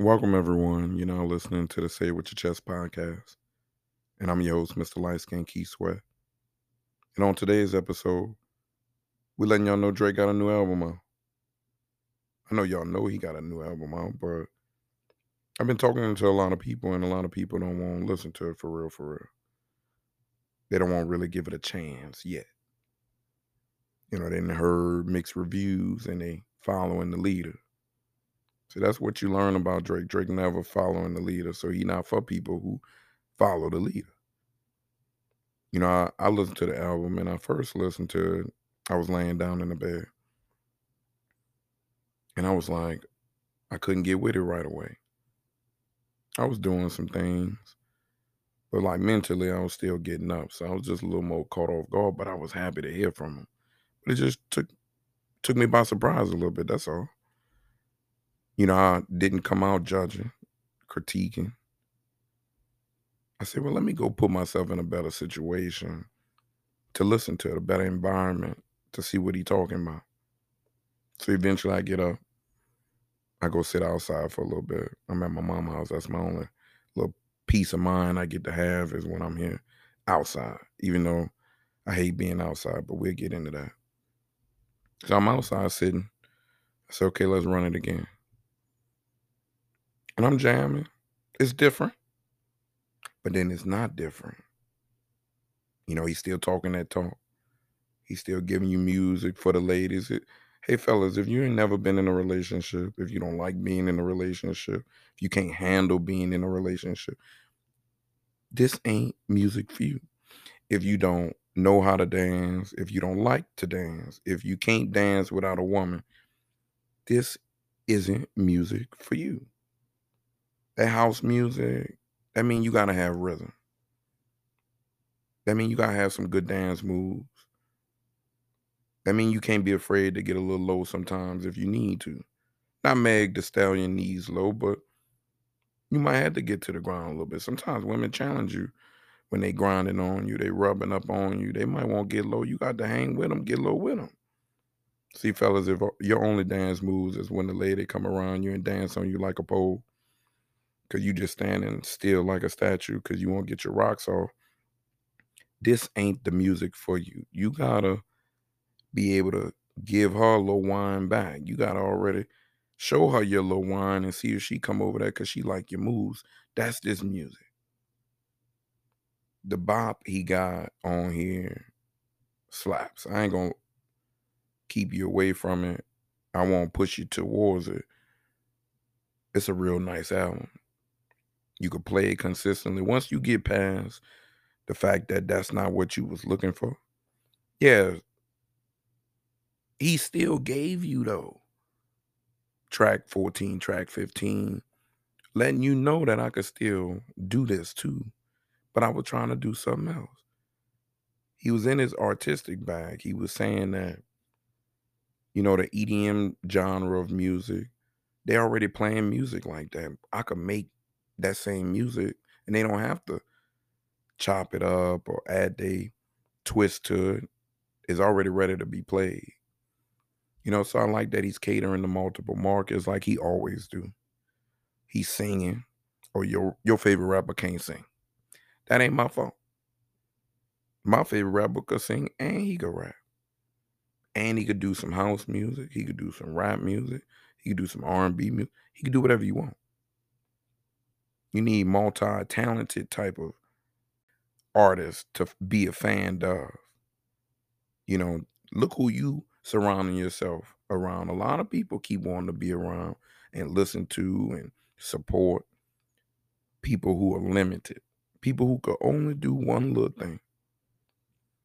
Welcome, everyone. You're now listening to the Say With Your Chest podcast. And I'm your host, Mr. Lightskin Key Sweat. And on today's episode, we're letting y'all know Drake got a new album out. I know y'all know he got a new album out, but I've been talking to a lot of people, and a lot of people don't want to listen to it for real, for real. They don't want to really give it a chance yet. You know, they heard mixed reviews and they following the leader. So that's what you learn about Drake. Drake never following the leader. So he not for people who follow the leader. You know, I, I listened to the album and I first listened to it. I was laying down in the bed. And I was like, I couldn't get with it right away. I was doing some things, but like mentally, I was still getting up. So I was just a little more caught off guard, but I was happy to hear from him. But it just took took me by surprise a little bit. That's all. You know, I didn't come out judging, critiquing. I said, well, let me go put myself in a better situation to listen to it, a better environment to see what he talking about. So eventually I get up. I go sit outside for a little bit. I'm at my mama's house. That's my only little peace of mind I get to have is when I'm here outside, even though I hate being outside, but we'll get into that. So I'm outside sitting. I said, okay, let's run it again and I'm jamming. It's different, but then it's not different. You know, he's still talking that talk. He's still giving you music for the ladies. It, hey, fellas, if you ain't never been in a relationship, if you don't like being in a relationship, if you can't handle being in a relationship, this ain't music for you. If you don't know how to dance, if you don't like to dance, if you can't dance without a woman, this isn't music for you that house music, that mean you gotta have rhythm. That mean you gotta have some good dance moves. That mean you can't be afraid to get a little low sometimes if you need to. Not Meg the Stallion knees low, but you might have to get to the ground a little bit. Sometimes women challenge you when they grinding on you, they rubbing up on you. They might want to get low. You got to hang with them, get low with them. See, fellas, if uh, your only dance moves is when the lady come around you and dance on you like a pole, because you just standing still like a statue because you won't get your rocks off. This ain't the music for you. You gotta be able to give her a little wine back. You gotta already show her your little wine and see if she come over there because she like your moves. That's this music. The bop he got on here slaps. I ain't gonna keep you away from it. I won't push you towards it. It's a real nice album. You could play it consistently. Once you get past the fact that that's not what you was looking for, yeah, he still gave you though. Track 14, track 15, letting you know that I could still do this too. But I was trying to do something else. He was in his artistic bag. He was saying that, you know, the EDM genre of music, they already playing music like that. I could make that same music and they don't have to chop it up or add a twist to it. It's already ready to be played. You know, so I like that he's catering to multiple markets like he always do. He's singing, or your your favorite rapper can't sing. That ain't my fault. My favorite rapper could sing and he could rap. And he could do some house music. He could do some rap music. He could do some R&B music. He could do whatever you want. You need multi-talented type of artists to be a fan of. You know, look who you surrounding yourself around. A lot of people keep wanting to be around and listen to and support people who are limited, people who could only do one little thing.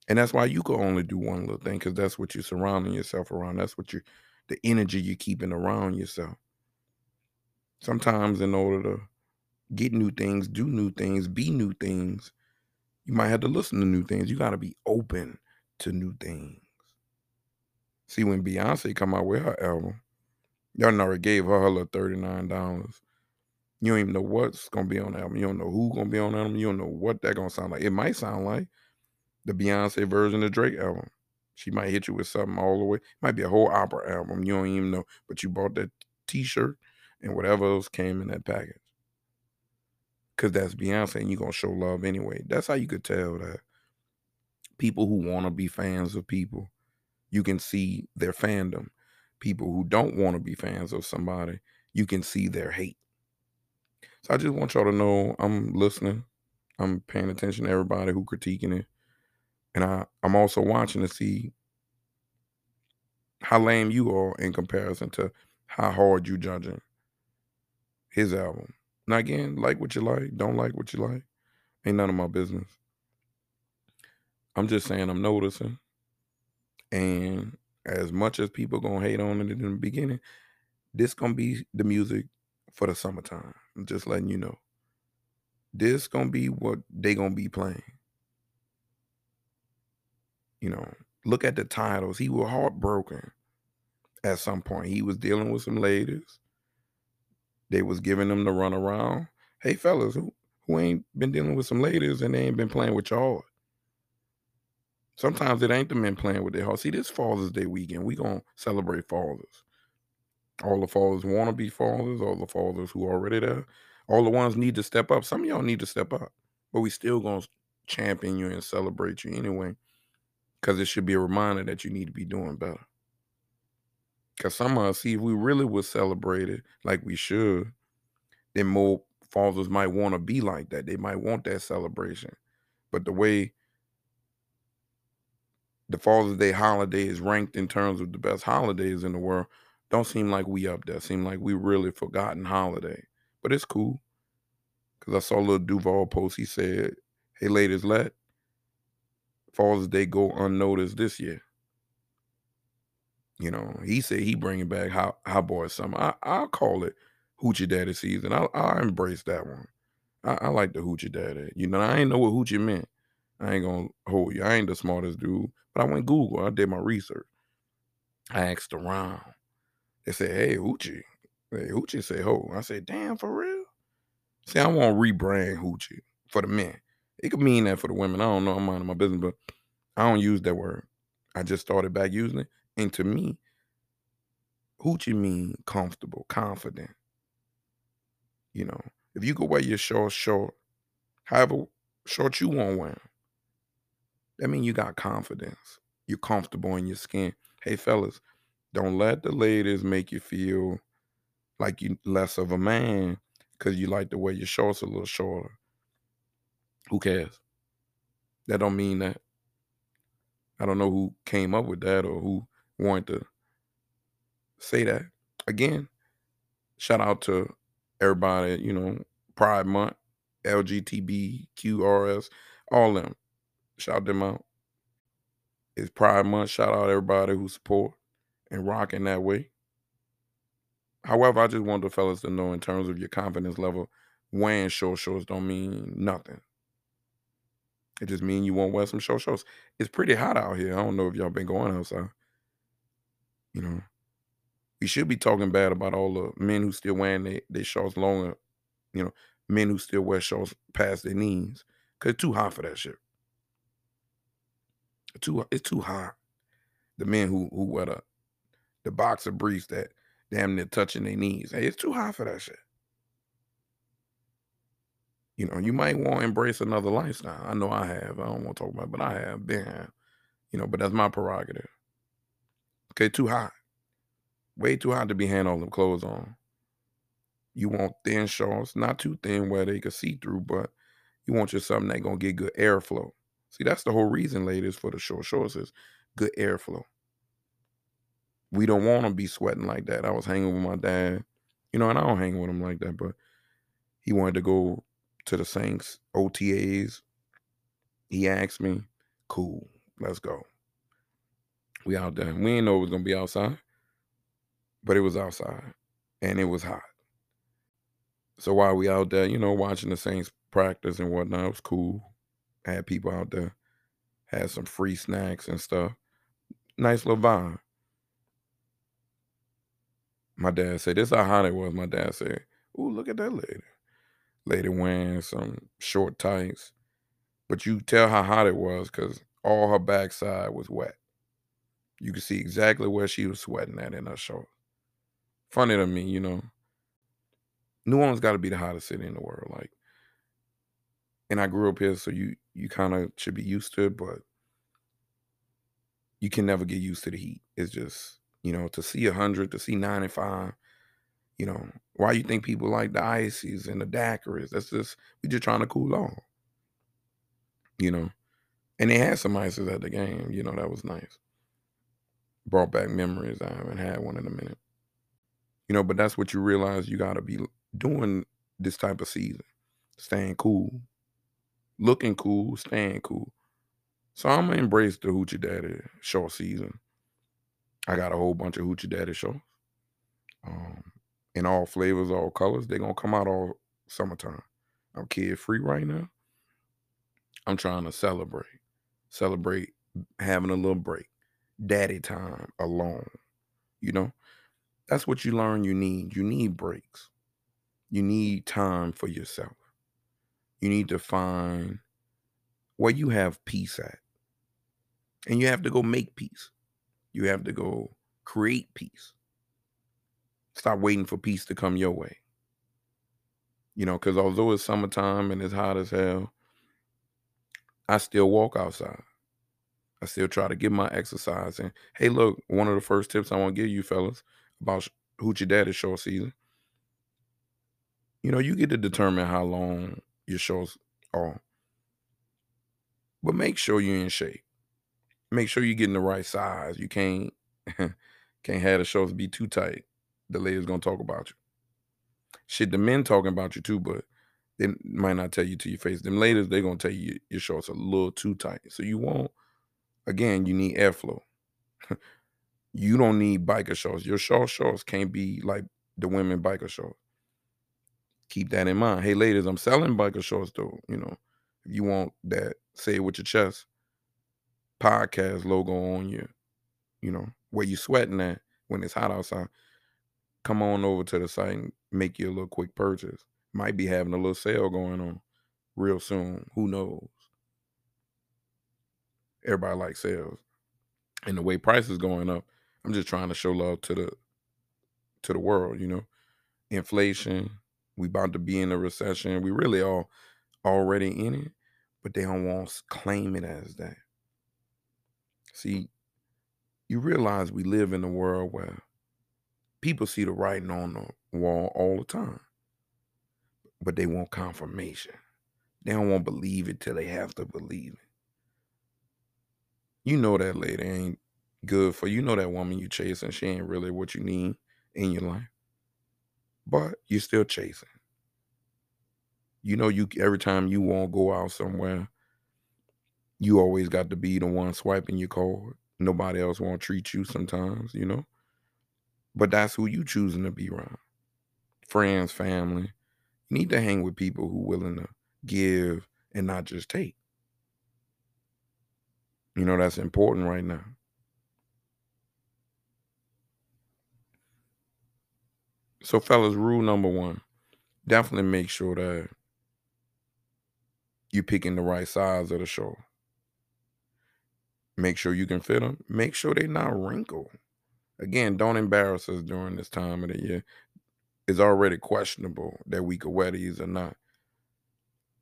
And that's why you could only do one little thing because that's what you're surrounding yourself around. That's what you're, the energy you're keeping around yourself. Sometimes, in order to get new things, do new things, be new things, you might have to listen to new things. You got to be open to new things. See, when Beyonce come out with her album, y'all it gave her her little $39. You don't even know what's gonna be on the album. You don't know who gonna be on the album. You don't know what that gonna sound like. It might sound like the Beyonce version of Drake album. She might hit you with something all the way. Might be a whole opera album. You don't even know. But you bought that T-shirt and whatever else came in that package. Cause that's Beyonce, and you're gonna show love anyway. That's how you could tell that people who want to be fans of people, you can see their fandom. People who don't want to be fans of somebody, you can see their hate. So I just want y'all to know I'm listening. I'm paying attention to everybody who critiquing it. And I, I'm also watching to see how lame you are in comparison to how hard you judging his album. Now again, like what you like, don't like what you like. Ain't none of my business. I'm just saying I'm noticing. And as much as people gonna hate on it in the beginning, this gonna be the music for the summertime. I'm just letting you know. This gonna be what they gonna be playing. You know, look at the titles. He was heartbroken at some point. He was dealing with some ladies. They was giving him the runaround. Hey fellas, who who ain't been dealing with some ladies and they ain't been playing with y'all? Sometimes it ain't the men playing with their heart. See, this Father's Day weekend, we gonna celebrate fathers. All the fathers want to be fathers, all the fathers who already there, all the ones need to step up. Some of y'all need to step up, but we still gonna champion you and celebrate you anyway, because it should be a reminder that you need to be doing better. Because some of us, see, if we really was celebrated like we should, then more fathers might want to be like that. They might want that celebration. But the way the Father's Day holiday is ranked in terms of the best holidays in the world, don't seem like we up there. Seem like we really forgotten holiday. But it's cool. Cause I saw a Lil Duval post. He said, Hey ladies, let Father's Day go unnoticed this year. You know, he said he bringing back how how boy summer. I I'll call it hoochie daddy season. I I embrace that one. I, I like the hoochie daddy. You know, I ain't know what hoochie meant. I ain't gonna hold you. I ain't the smartest dude, but I went Google. I did my research. I asked around. They said, "Hey, hoochie." Hey, hoochie said, "Ho." I said, "Damn, for real." See, I want to rebrand hoochie for the men. It could mean that for the women. I don't know. I'm minding my business, but I don't use that word. I just started back using it, and to me, hoochie mean comfortable, confident. You know, if you could wear your shorts short, however short you want to wear, that mean you got confidence. You're comfortable in your skin. Hey, fellas, don't let the ladies make you feel like you less of a man because you like to wear your shorts a little shorter. Who cares? That don't mean that. I don't know who came up with that or who wanted to say that. Again, shout out to everybody, you know, Pride Month, LGBTQRS, all them. Shout them out. It's Pride Month. Shout out everybody who support and rocking that way. However, I just want the fellas to know in terms of your confidence level, wearing short shorts don't mean nothing. It just means you won't wear some short shorts. It's pretty hot out here. I don't know if y'all been going outside. You know, we should be talking bad about all the men who still wearing their, their shorts longer. You know, men who still wear shorts past their knees. Cause it's too hot for that shit. Too it's too hot. The men who who wear the the boxer briefs that damn near touching their knees. Hey, it's too hot for that shit. You know, you might want to embrace another lifestyle. I know I have. I don't want to talk about it, but I have been. You know, but that's my prerogative. Okay, too hot. Way too hot to be handing all them clothes on. You want thin shorts, not too thin where they can see through, but you want your something that gonna get good airflow. See, that's the whole reason, ladies, for the short shorts is good airflow. We don't want to be sweating like that. I was hanging with my dad, you know, and I don't hang with him like that, but he wanted to go to the Saints OTAs. He asked me, cool, let's go. We out there. We didn't know it was gonna be outside, but it was outside and it was hot. So while we out there, you know, watching the Saints practice and whatnot, it was cool. Had people out there, had some free snacks and stuff. Nice little vibe. My dad said, This how hot it was. My dad said, Ooh, look at that lady. lady wearing some short tights, but you tell how hot it was because all her backside was wet. You could see exactly where she was sweating at in her shorts. Funny to me, you know. New Orleans got to be the hottest city in the world, like. And I grew up here, so you you kind of should be used to it, but you can never get used to the heat. It's just you know to see hundred, to see ninety five. You know why you think people like the ices and the daiquiris? That's just we just trying to cool off. You know, and they had some ices at the game. You know that was nice. Brought back memories. I haven't had one in a minute. You know, but that's what you realize you got to be doing this type of season, staying cool, looking cool, staying cool. So I'm gonna embrace the Hoochie Daddy short season. I got a whole bunch of Hoochie Daddy shorts. Um, in all flavors, all colors. They're gonna come out all summertime. I'm kid free right now. I'm trying to celebrate. Celebrate having a little break. Daddy time alone. You know? That's what you learn you need. You need breaks. You need time for yourself. You need to find where you have peace at. And you have to go make peace. You have to go create peace. Stop waiting for peace to come your way. You know, because although it's summertime and it's hot as hell, I still walk outside. I still try to get my exercise. And hey, look, one of the first tips I want to give you fellas about Hoochie Daddy short season. You know, you get to determine how long your shorts are. But make sure you're in shape. Make sure you're getting the right size. You can't can't have the shorts be too tight. The ladies gonna talk about you. Shit, the men talking about you too, but they might not tell you to your face. Them ladies, they gonna tell you your shorts a little too tight. So you won't. Again, you need airflow. you don't need biker shorts. Your short shorts can't be like the women biker shorts. Keep that in mind. Hey, ladies, I'm selling biker shorts though. You know, if you want that, say it with your chest. Podcast logo on you. You know where you sweating at when it's hot outside. Come on over to the site and make you a little quick purchase. Might be having a little sale going on real soon. Who knows? Everybody likes sales. And the way prices going up, I'm just trying to show love to the to the world, you know. Inflation, we about to be in a recession. We really are already in it, but they don't want to claim it as that. See, you realize we live in a world where people see the writing on the wall all the time, but they want confirmation. They don't want to believe it till they have to believe it. You know that lady ain't good for you. know that woman you chasing, she ain't really what you need in your life. But you're still chasing. You know you every time you want to go out somewhere, you always got to be the one swiping your card. Nobody else want to treat you sometimes, you know. But that's who you choosing to be around. Friends, family. You need to hang with people who willing to give and not just take. You know, that's important right now. So, fellas, rule number one definitely make sure that you're picking the right size of the show. Make sure you can fit them. Make sure they're not wrinkled. Again, don't embarrass us during this time of the year. It's already questionable that we could wear these or not.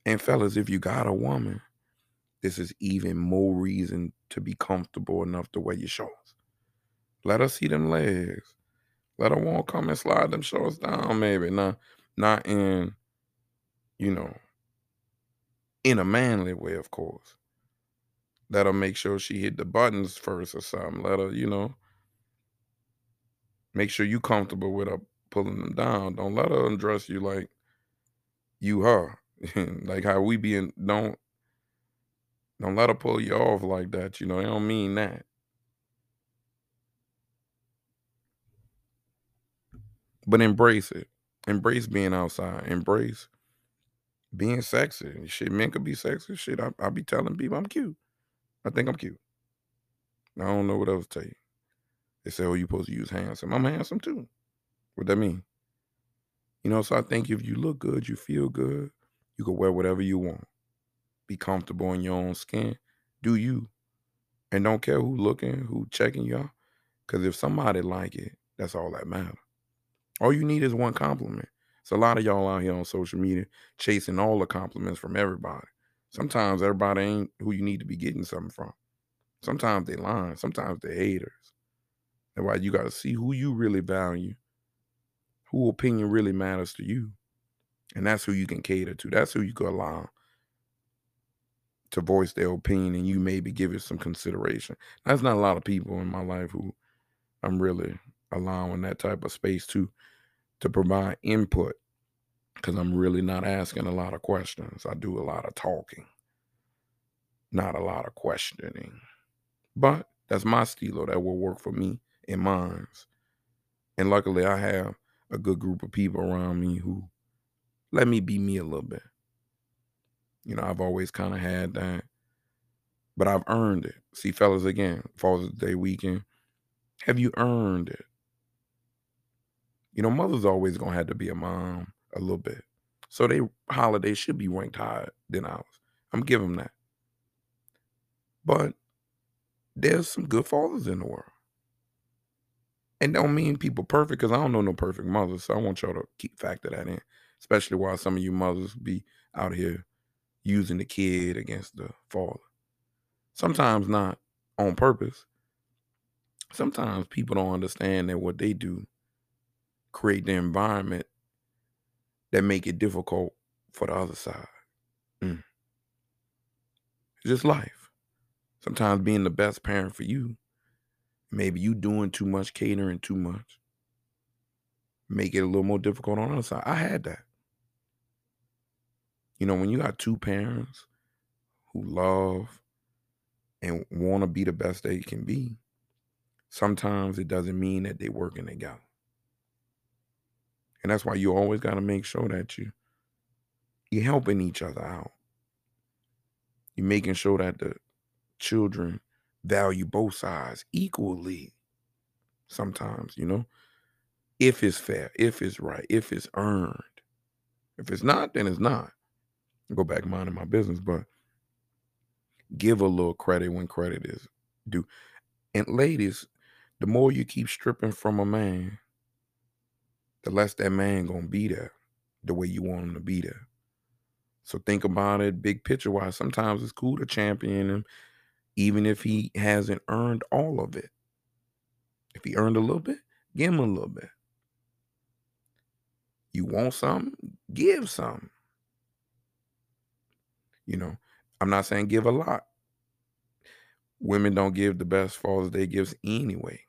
And fellas, if you got a woman, this is even more reason to be comfortable enough to wear your shorts. Let her see them legs. Let her want to come and slide them shorts down, maybe. Not, not in, you know, in a manly way, of course. Let her make sure she hit the buttons first or something. Let her, you know, make sure you comfortable with her pulling them down. Don't let her undress you like you her. like how we being don't don't let her pull you off like that. You know, they don't mean that. But embrace it. Embrace being outside. Embrace being sexy. Shit, men could be sexy. Shit, I, I be telling people I'm cute. I think I'm cute. I don't know what else to tell you. They say, oh, you supposed to use handsome. I'm handsome too. What that mean? You know, so I think if you look good, you feel good, you can wear whatever you want. Be comfortable in your own skin. Do you. And don't care who looking, who checking y'all. Cause if somebody like it, that's all that matters. All you need is one compliment. It's a lot of y'all out here on social media chasing all the compliments from everybody. Sometimes everybody ain't who you need to be getting something from. Sometimes they lying. Sometimes they haters. That's why you got to see who you really value, who opinion really matters to you. And that's who you can cater to. That's who you can allow to voice their opinion and you maybe give it some consideration. That's not a lot of people in my life who I'm really allowing that type of space to to provide input because I'm really not asking a lot of questions. I do a lot of talking, not a lot of questioning. But that's my stilo that will work for me and mine. And luckily, I have a good group of people around me who let me be me a little bit. You know, I've always kind of had that, but I've earned it. See, fellas, again, Father's Day weekend, have you earned it? You know, mother's always gonna have to be a mom a little bit. So they holiday should be ranked higher than ours. I'm giving them that. But there's some good fathers in the world. And don't mean people perfect because I don't know no perfect mothers. So I want y'all to keep factor that in, especially while some of you mothers be out here using the kid against the father. Sometimes not on purpose. Sometimes people don't understand that what they do create the environment that make it difficult for the other side. Mm. It's just life. Sometimes being the best parent for you, maybe you doing too much, catering too much, make it a little more difficult on the other side. I had that. You know, when you got two parents who love and want to be the best they can be, sometimes it doesn't mean that they're working together. And that's why you always got to make sure that you you're helping each other out. You're making sure that the children value both sides equally. Sometimes, you know, if it's fair, if it's right, if it's earned. If it's not, then it's not. I go back minding my business, but give a little credit when credit is due. And ladies, the more you keep stripping from a man, the less that man gonna be there the way you want him to be there. So think about it big picture wise. Sometimes it's cool to champion him, even if he hasn't earned all of it. If he earned a little bit, give him a little bit. You want something, give some. You know, I'm not saying give a lot. Women don't give the best Father's Day gifts anyway.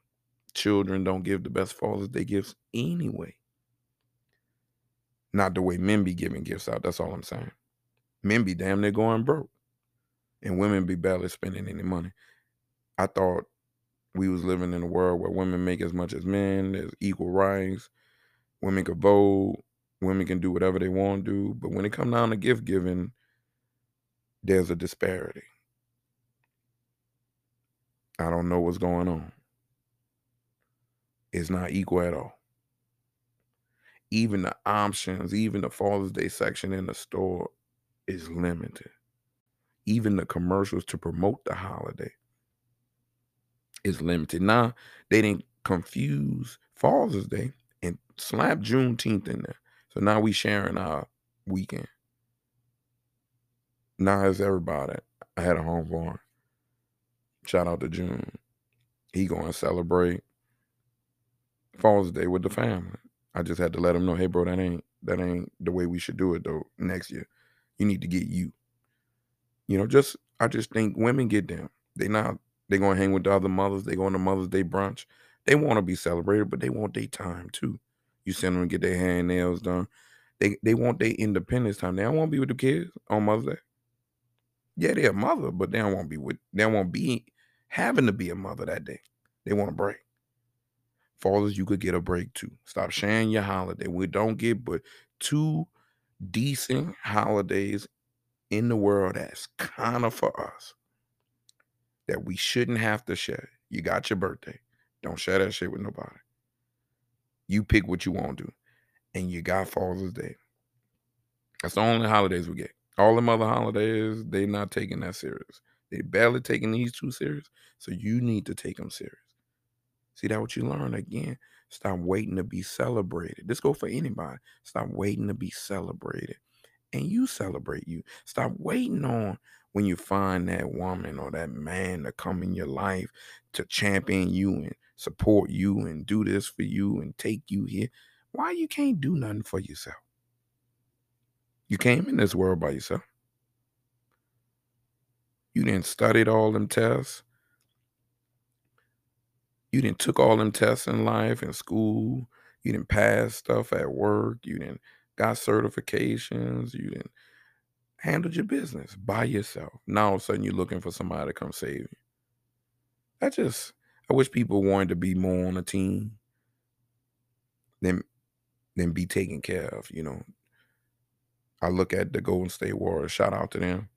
Children don't give the best Father's Day gifts anyway. Not the way men be giving gifts out. That's all I'm saying. Men be damn near going broke. And women be barely spending any money. I thought we was living in a world where women make as much as men, there's equal rights, women can vote, women can do whatever they want to do. But when it come down to gift giving, there's a disparity. I don't know what's going on. It's not equal at all even the options, even the Father's Day section in the store is limited. Even the commercials to promote the holiday is limited. Now they didn't confuse Father's Day and slap Juneteenth in there. So now we sharing our weekend. Now it's everybody. I had a home farm. Shout out to June. He going to celebrate Father's Day with the family. I just had to let him know, hey, bro, that ain't that ain't the way we should do it though. Next year, you need to get you. You know, just I just think women get them. They not they gonna hang with the other mothers. They going to Mother's Day brunch. They want to be celebrated, but they want their time too. You send them to get their hair nails done. They they want their independence time. They don't want to be with the kids on Mother's Day. Yeah, they're a mother, but they don't want to be with. They don't want to be having to be a mother that day. They want a break fathers, you could get a break too. Stop sharing your holiday. We don't get but two decent holidays in the world that's kind of for us that we shouldn't have to share. You got your birthday. Don't share that shit with nobody. You pick what you want to do. and you got Father's Day. That's the only holidays we get. All them other holidays, they not taking that serious. They barely taking these two serious. So you need to take them serious. See that what you learn again? Stop waiting to be celebrated. This go for anybody. Stop waiting to be celebrated. And you celebrate you. Stop waiting on when you find that woman or that man to come in your life to champion you and support you and do this for you and take you here. Why you can't do nothing for yourself? You came in this world by yourself. You didn't study all them tests. You didn't took all them tests in life in school. You didn't pass stuff at work. You didn't got certifications. You didn't handle your business by yourself. Now all of a sudden you're looking for somebody to come save you. I just I wish people wanted to be more on a team than than be taken care of, you know. I look at the Golden State Warriors, shout out to them.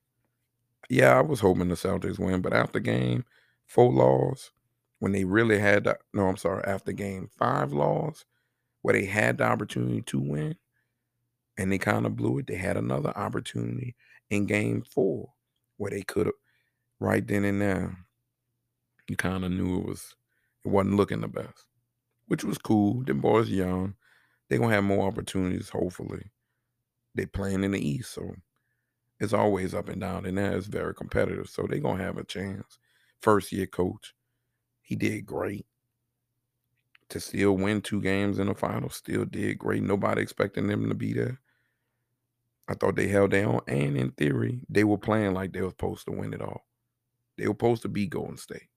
Yeah, I was hoping the Celtics win, but after the game four laws, when they really had the, no, I'm sorry, after game five laws, where they had the opportunity to win and they kind of blew it, they had another opportunity in game four where they could have right then and there. You kind of knew it was it wasn't looking the best, which was cool. Them boys young, they gonna have more opportunities. Hopefully, they playing in the East, so it's always up and down, and that is very competitive. So they gonna have a chance. First year coach, he did great. To still win two games in the final, still did great. Nobody expecting them to be there. I thought they held their own, and in theory, they were playing like they were supposed to win it all. They were supposed to be Golden State.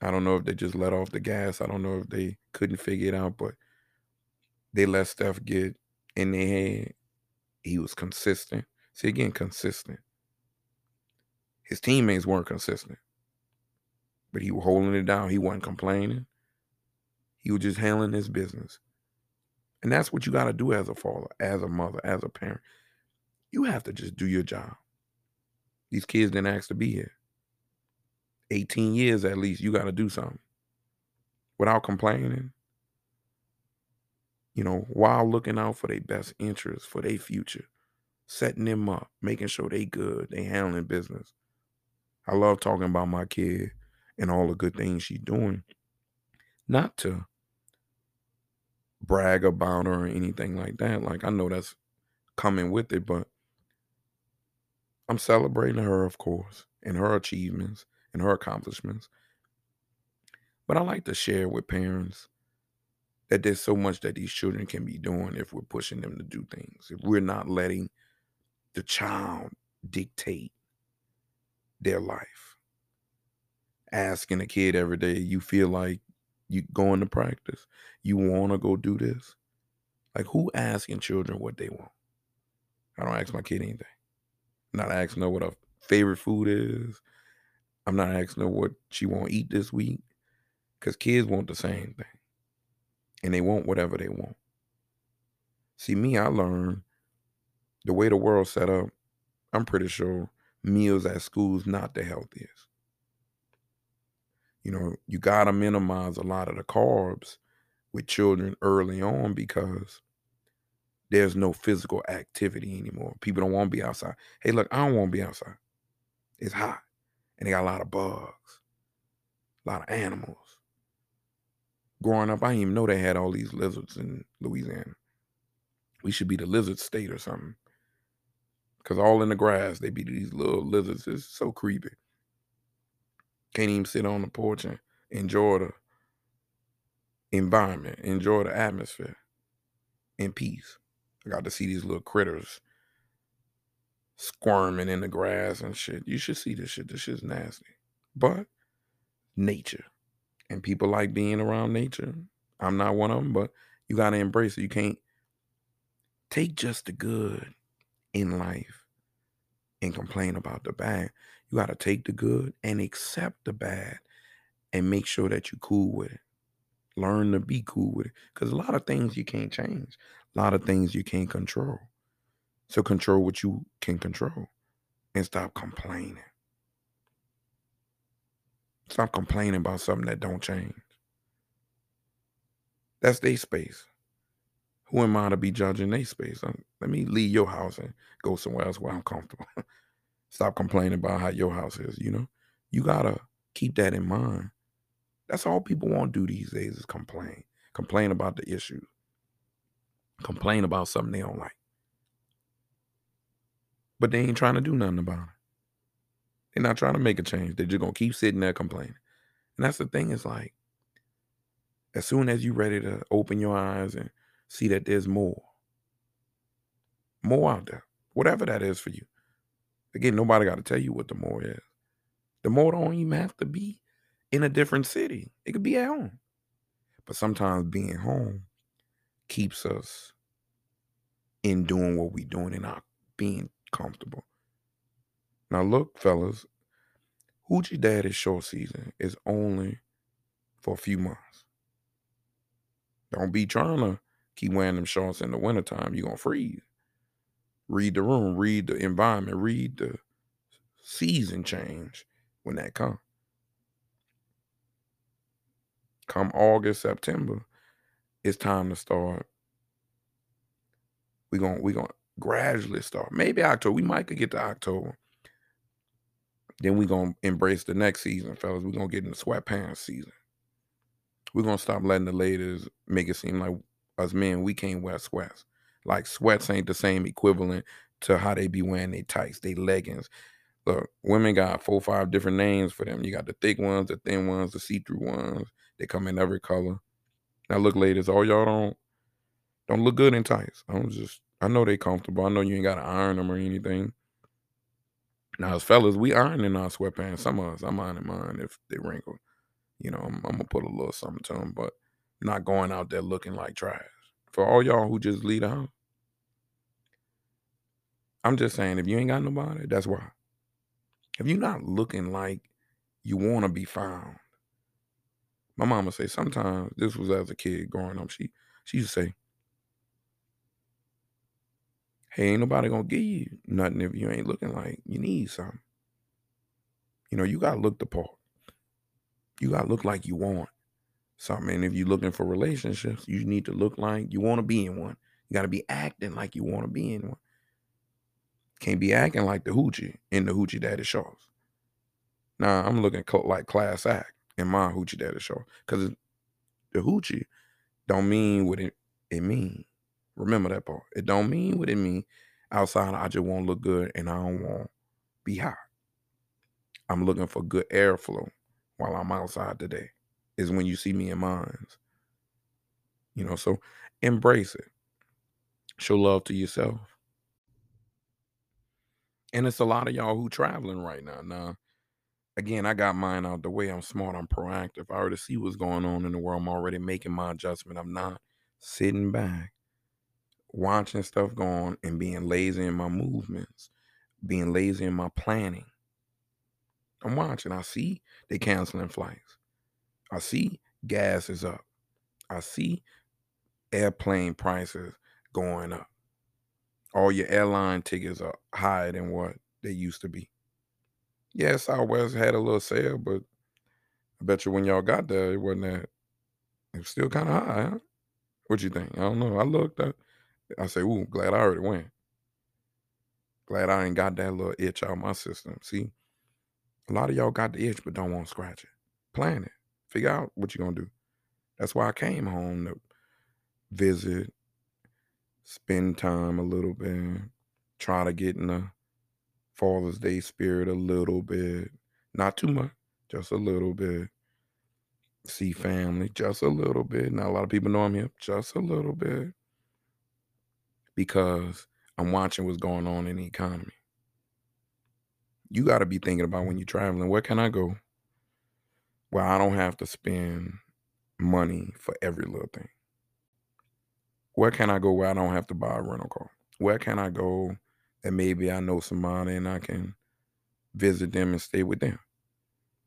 I don't know if they just let off the gas. I don't know if they couldn't figure it out, but they let stuff get in their head. He was consistent. See again, consistent. His teammates weren't consistent, but he was holding it down. He wasn't complaining. He was just handling his business. And that's what you got to do as a father, as a mother, as a parent. You have to just do your job. These kids didn't ask to be here. 18 years at least, you got to do something without complaining. You know, while looking out for their best interests, for their future, setting them up, making sure they good, they handling business. I love talking about my kid and all the good things she's doing. Not to brag about her or anything like that. Like I know that's coming with it, but I'm celebrating her, of course, and her achievements and her accomplishments. But I like to share with parents that there's so much that these children can be doing if we're pushing them to do things. If we're not letting the child dictate their life. Asking a kid every day, you feel like you going to practice, you want to go do this. Like who asking children what they want? I don't ask my kid anything. I'm not asking her what her favorite food is. I'm not asking her what she want to eat this week. Because kids want the same thing. And they want whatever they want. See, me, I learned the way the world's set up, I'm pretty sure meals at school is not the healthiest. You know, you got to minimize a lot of the carbs with children early on because there's no physical activity anymore. People don't want to be outside. Hey, look, I don't want to be outside. It's hot and they got a lot of bugs, a lot of animals. Growing up, I didn't even know they had all these lizards in Louisiana. We should be the lizard state or something. Because all in the grass, they be these little lizards. It's so creepy. Can't even sit on the porch and enjoy the environment, enjoy the atmosphere in peace. I got to see these little critters squirming in the grass and shit. You should see this shit. This shit's nasty. But nature. And people like being around nature. I'm not one of them, but you got to embrace it. You can't take just the good in life and complain about the bad. You got to take the good and accept the bad and make sure that you're cool with it. Learn to be cool with it. Because a lot of things you can't change, a lot of things you can't control. So control what you can control and stop complaining. Stop complaining about something that don't change. That's their space. Who am I to be judging their space? Um, let me leave your house and go somewhere else where I'm comfortable. Stop complaining about how your house is, you know? You gotta keep that in mind. That's all people want to do these days is complain. Complain about the issues. Complain about something they don't like. But they ain't trying to do nothing about it. They're not trying to make a change. They're just gonna keep sitting there complaining. And that's the thing, is like, as soon as you're ready to open your eyes and see that there's more, more out there, whatever that is for you. Again, nobody got to tell you what the more is. The more don't even have to be in a different city. It could be at home. But sometimes being home keeps us in doing what we're doing and not being comfortable. Now look, fellas, Hoochie Daddy's short season is only for a few months. Don't be trying to keep wearing them shorts in the wintertime. You're gonna freeze. Read the room, read the environment, read the season change when that comes. Come August, September, it's time to start. We're gonna we gonna gradually start. Maybe October. We might could get to October. Then we're gonna embrace the next season, fellas. We're gonna get in the sweatpants season. We're gonna stop letting the ladies make it seem like us men, we can't wear sweats. Like sweats ain't the same equivalent to how they be wearing their tights, they leggings. Look, women got four five different names for them. You got the thick ones, the thin ones, the see-through ones. They come in every color. Now look, ladies, all y'all don't don't look good in tights. I'm just I know they comfortable. I know you ain't gotta iron them or anything. Now, as fellas, we ironing our sweatpants. Some of us, I'm ironing mine if they wrinkle. You know, I'm, I'm gonna put a little something to them, but not going out there looking like trash. For all y'all who just lead house, I'm just saying, if you ain't got nobody, that's why. If you're not looking like you want to be found, my mama say sometimes this was as a kid growing up. She she used to say, "Hey, ain't nobody gonna give you nothing if you ain't looking like you need something." You know, you gotta look the part. You gotta look like you want something. mean, if you're looking for relationships, you need to look like you want to be in one. You gotta be acting like you want to be in one. Can't be acting like the hoochie in the hoochie daddy shows. Nah, I'm looking like class act in my hoochie daddy show because the hoochie don't mean what it it mean. Remember that part. It don't mean what it mean. Outside, I just want to look good and I don't want be hot. I'm looking for good airflow while I'm outside today. Is when you see me in mines. You know, so embrace it. Show love to yourself. And it's a lot of y'all who traveling right now. Now, again, I got mine out the way. I'm smart. I'm proactive. I already see what's going on in the world. I'm already making my adjustment. I'm not sitting back, watching stuff going and being lazy in my movements, being lazy in my planning. I'm watching. I see they canceling flights. I see gas is up. I see airplane prices going up. All your airline tickets are higher than what they used to be. Yeah, Southwest had a little sale, but I bet you when y'all got there, it wasn't that. It was still kind of high. Huh? What you think? I don't know. I looked at. I say, "Ooh, glad I already went. Glad I ain't got that little itch out my system." See, a lot of y'all got the itch, but don't want to scratch it. Plan it. Figure out what you're gonna do. That's why I came home to visit, spend time a little bit, try to get in the Father's Day spirit a little bit. Not too much, just a little bit. See family, just a little bit. Not a lot of people know I'm here, just a little bit. Because I'm watching what's going on in the economy. You got to be thinking about when you're traveling, where can I go? Where I don't have to spend money for every little thing. Where can I go where I don't have to buy a rental car? Where can I go and maybe I know somebody and I can visit them and stay with them.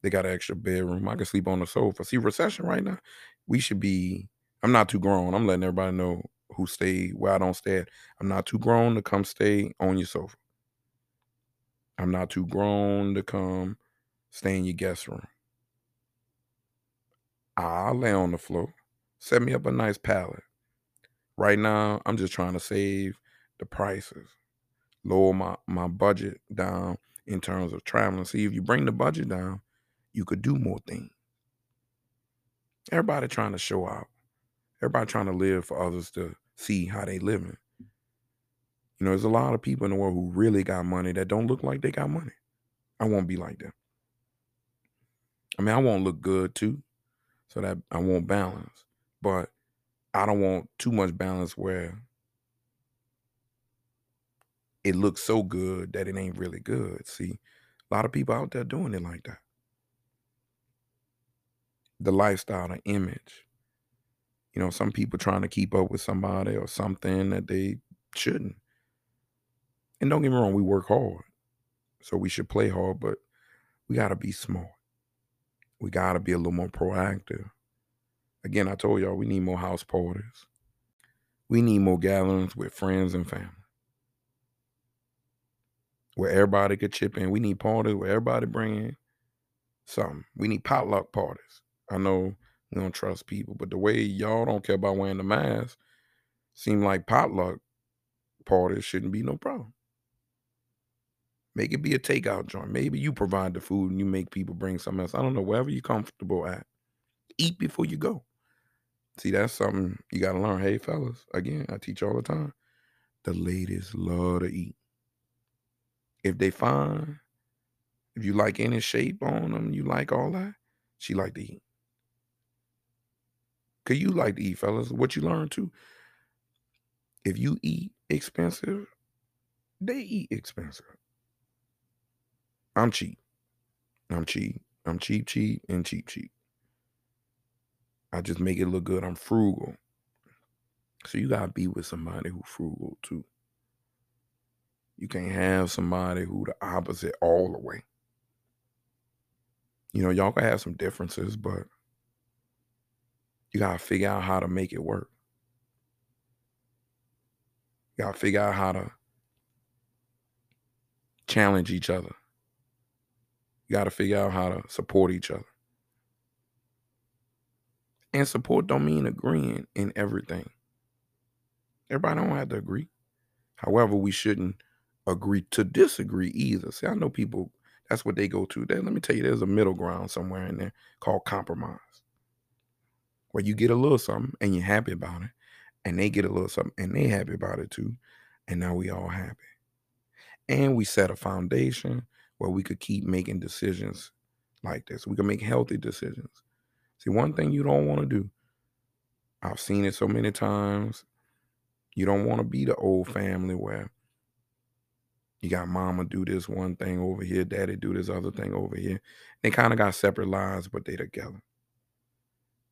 They got an extra bedroom. I can sleep on the sofa. See, recession right now, we should be. I'm not too grown. I'm letting everybody know who stay where I don't stay at. I'm not too grown to come stay on your sofa. I'm not too grown to come stay in your guest room. I'll lay on the floor. Set me up a nice pallet. Right now, I'm just trying to save the prices, lower my my budget down in terms of traveling. See, if you bring the budget down, you could do more things. Everybody trying to show out. Everybody trying to live for others to see how they living. You know, there's a lot of people in the world who really got money that don't look like they got money. I won't be like them. I mean, I won't look good too, so that I won't balance. But I don't want too much balance where it looks so good that it ain't really good. See, a lot of people out there doing it like that. The lifestyle, the image. You know, some people trying to keep up with somebody or something that they shouldn't. And don't get me wrong, we work hard. So we should play hard, but we got to be smart. We got to be a little more proactive. Again, I told y'all we need more house parties. We need more gatherings with friends and family. Where everybody could chip in. We need parties where everybody bring in something. We need potluck parties. I know we don't trust people, but the way y'all don't care about wearing the mask, seem like potluck parties shouldn't be no problem. Make it be a takeout joint. Maybe you provide the food and you make people bring something else. I don't know, wherever you're comfortable at. Eat before you go. See, that's something you got to learn. Hey, fellas, again, I teach all the time. The ladies love to eat. If they fine, if you like any shape on them, you like all that, she like to eat. Cause you like to eat, fellas. What you learn too. If you eat expensive, they eat expensive. I'm cheap. I'm cheap. I'm cheap, cheap, and cheap, cheap. I just make it look good. I'm frugal. So you gotta be with somebody who frugal too. You can't have somebody who the opposite all the way. You know, y'all can have some differences, but you gotta figure out how to make it work. You gotta figure out how to challenge each other. You gotta figure out how to support each other. And support don't mean agreeing in everything. Everybody don't have to agree. However, we shouldn't agree to disagree either. See, I know people, that's what they go to. Then let me tell you, there's a middle ground somewhere in there called compromise. Where you get a little something and you're happy about it, and they get a little something and they happy about it too. And now we all happy. And we set a foundation where we could keep making decisions like this. We can make healthy decisions. See, one thing you don't want to do, I've seen it so many times. You don't want to be the old family where you got mama do this one thing over here, daddy do this other thing over here. They kind of got separate lives, but they together.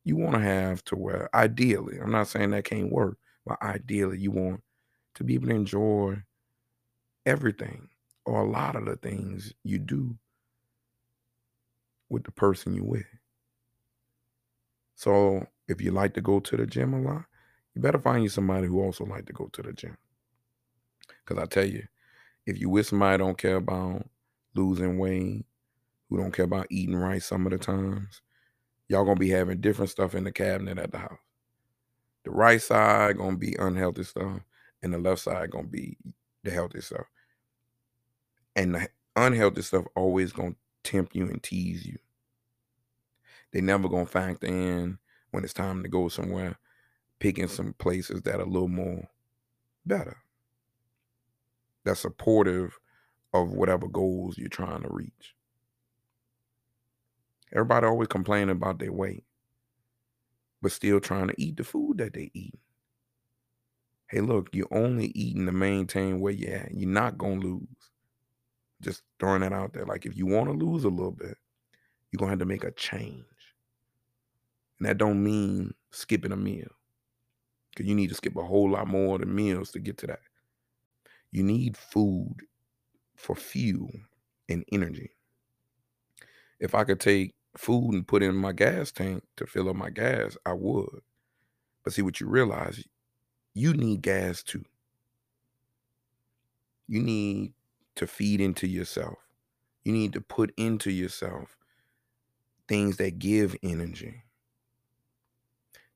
You want to have to where, ideally, I'm not saying that can't work, but ideally, you want to be able to enjoy everything or a lot of the things you do with the person you with. So if you like to go to the gym a lot, you better find you somebody who also like to go to the gym. Cause I tell you, if you with somebody don't care about losing weight, who don't care about eating right some of the times, y'all gonna be having different stuff in the cabinet at the house. The right side gonna be unhealthy stuff, and the left side gonna be the healthy stuff. And the unhealthy stuff always gonna tempt you and tease you. They never gonna factor in when it's time to go somewhere, picking some places that are a little more better. That's supportive of whatever goals you're trying to reach. Everybody always complaining about their weight, but still trying to eat the food that they eat. Hey, look, you're only eating to maintain where you're at. You're not gonna lose. Just throwing that out there. Like if you want to lose a little bit, you're gonna have to make a change. And that don't mean skipping a meal. Because you need to skip a whole lot more than meals to get to that. You need food for fuel and energy. If I could take food and put in my gas tank to fill up my gas, I would. But see what you realize, you need gas too. You need to feed into yourself. You need to put into yourself things that give energy,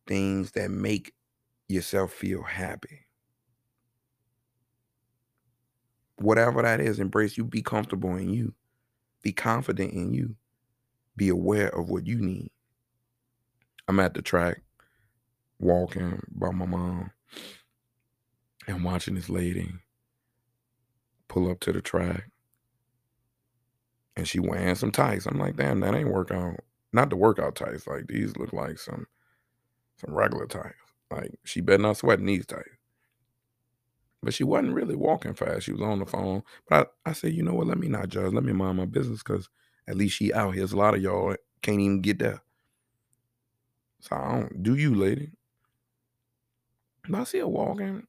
things that make yourself feel happy. Whatever that is, embrace you. Be comfortable in you. Be confident in you. Be aware of what you need. I'm at the track walking by my mom and watching this lady pull up to the track and she wearing some tights. I'm like, damn, that ain't workout. Not the workout tights. Like these look like some some regular tights. Like she better not sweating these tights. But she wasn't really walking fast. She was on the phone. But I, I said, you know what? Let me not judge. Let me mind my business because at least she out here. A lot of y'all can't even get there. So I don't do you, lady. But I see her walking,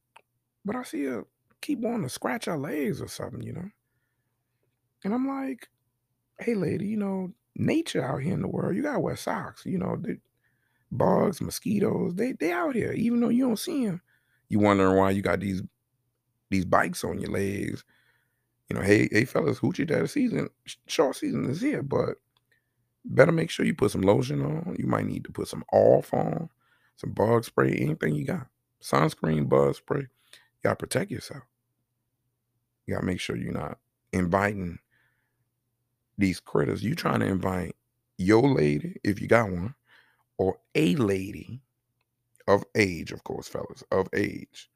but I see her keep wanting to scratch our legs or something, you know. And I'm like, hey, lady, you know, nature out here in the world, you gotta wear socks. You know, the bugs, mosquitoes, they they out here, even though you don't see them. You wondering why you got these these bikes on your legs. You know, hey, hey, fellas, hoochie daddy season, short season is here, but better make sure you put some lotion on. You might need to put some off on, some bug spray, anything you got. Sunscreen, bug spray. You gotta protect yourself. You gotta make sure you're not inviting these critters. You trying to invite your lady, if you got one, or a lady of age, of course, fellas, of age.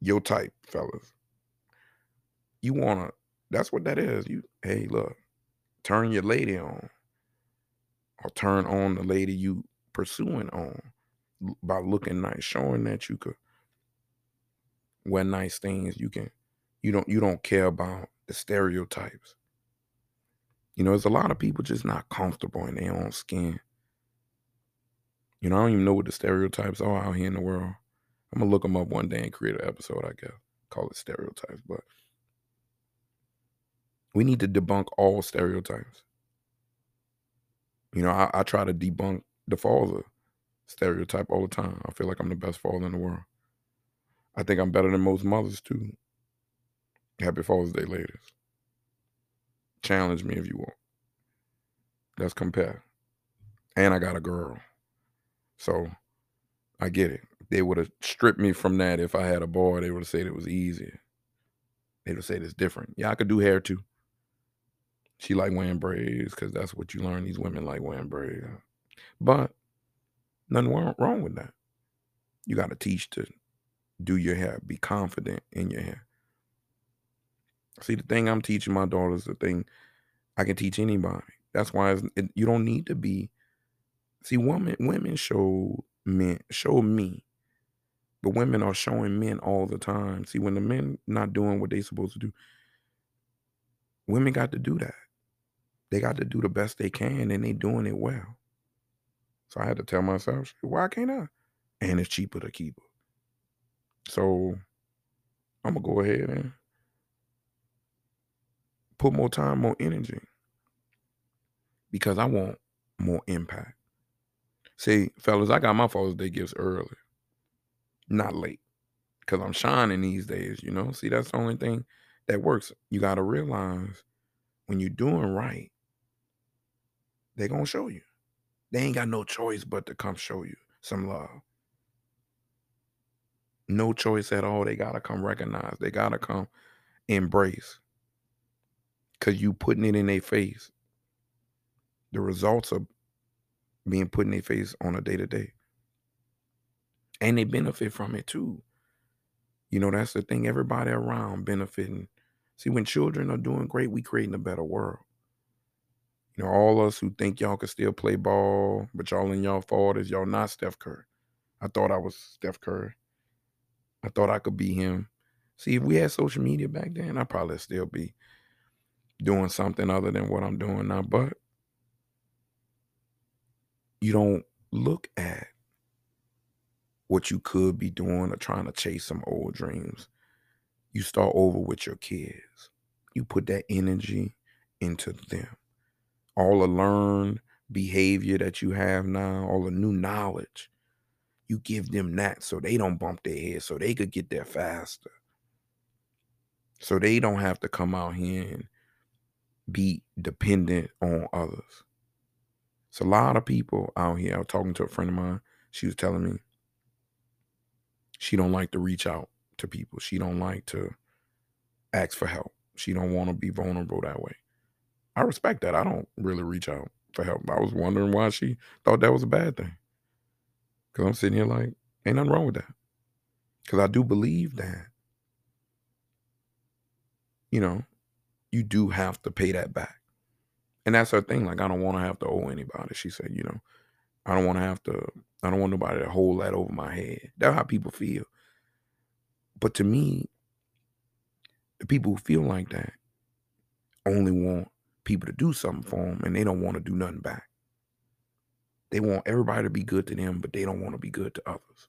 Your type, fellas. You wanna that's what that is. You hey, look, turn your lady on. Or turn on the lady you pursuing on by looking nice, showing that you could wear nice things. You can you don't you don't care about the stereotypes. You know, there's a lot of people just not comfortable in their own skin. You know, I don't even know what the stereotypes are out here in the world. I'm gonna look them up one day and create an episode, I guess. Call it stereotypes, but we need to debunk all stereotypes. You know, I, I try to debunk the father stereotype all the time. I feel like I'm the best father in the world. I think I'm better than most mothers too. Happy Father's Day, ladies. Challenge me if you want. Let's compare. And I got a girl. So I get it. They would have stripped me from that if I had a boy. They would have said it was easier. They would have said it's different. Yeah, I could do hair too. She like wearing braids because that's what you learn. These women like wearing braids. But nothing wrong with that. You got to teach to do your hair. Be confident in your hair. See, the thing I'm teaching my daughters, the thing I can teach anybody. That's why it, you don't need to be. See, women women show men show me, but women are showing men all the time. See, when the men not doing what they supposed to do, women got to do that. They got to do the best they can, and they doing it well. So I had to tell myself, why can't I? And it's cheaper to keep her. So I'm gonna go ahead and put more time, more energy because I want more impact. See, fellas, I got my Father's Day gifts early, not late, because I'm shining these days, you know? See, that's the only thing that works. You got to realize when you're doing right, they're going to show you. They ain't got no choice but to come show you some love. No choice at all. They got to come recognize. They got to come embrace because you putting it in their face. The results are being put in their face on a day to day. And they benefit from it too. You know, that's the thing. Everybody around benefiting. See, when children are doing great, we creating a better world. You know, all us who think y'all can still play ball, but y'all in y'all is y'all not Steph Curry. I thought I was Steph Curry. I thought I could be him. See, if we had social media back then, I'd probably still be doing something other than what I'm doing now. But you don't look at what you could be doing or trying to chase some old dreams. You start over with your kids. You put that energy into them. All the learned behavior that you have now, all the new knowledge, you give them that so they don't bump their head, so they could get there faster. So they don't have to come out here and be dependent on others. It's a lot of people out here. I was talking to a friend of mine. She was telling me She don't like to reach out to people. She don't like to ask for help. She don't want to be vulnerable that way. I respect that. I don't really reach out for help. I was wondering why she thought that was a bad thing. Cause I'm sitting here like, ain't nothing wrong with that. Cause I do believe that, you know, you do have to pay that back. And that's her thing. Like, I don't want to have to owe anybody. She said, you know, I don't want to have to, I don't want nobody to hold that over my head. That's how people feel. But to me, the people who feel like that only want people to do something for them and they don't want to do nothing back. They want everybody to be good to them, but they don't want to be good to others.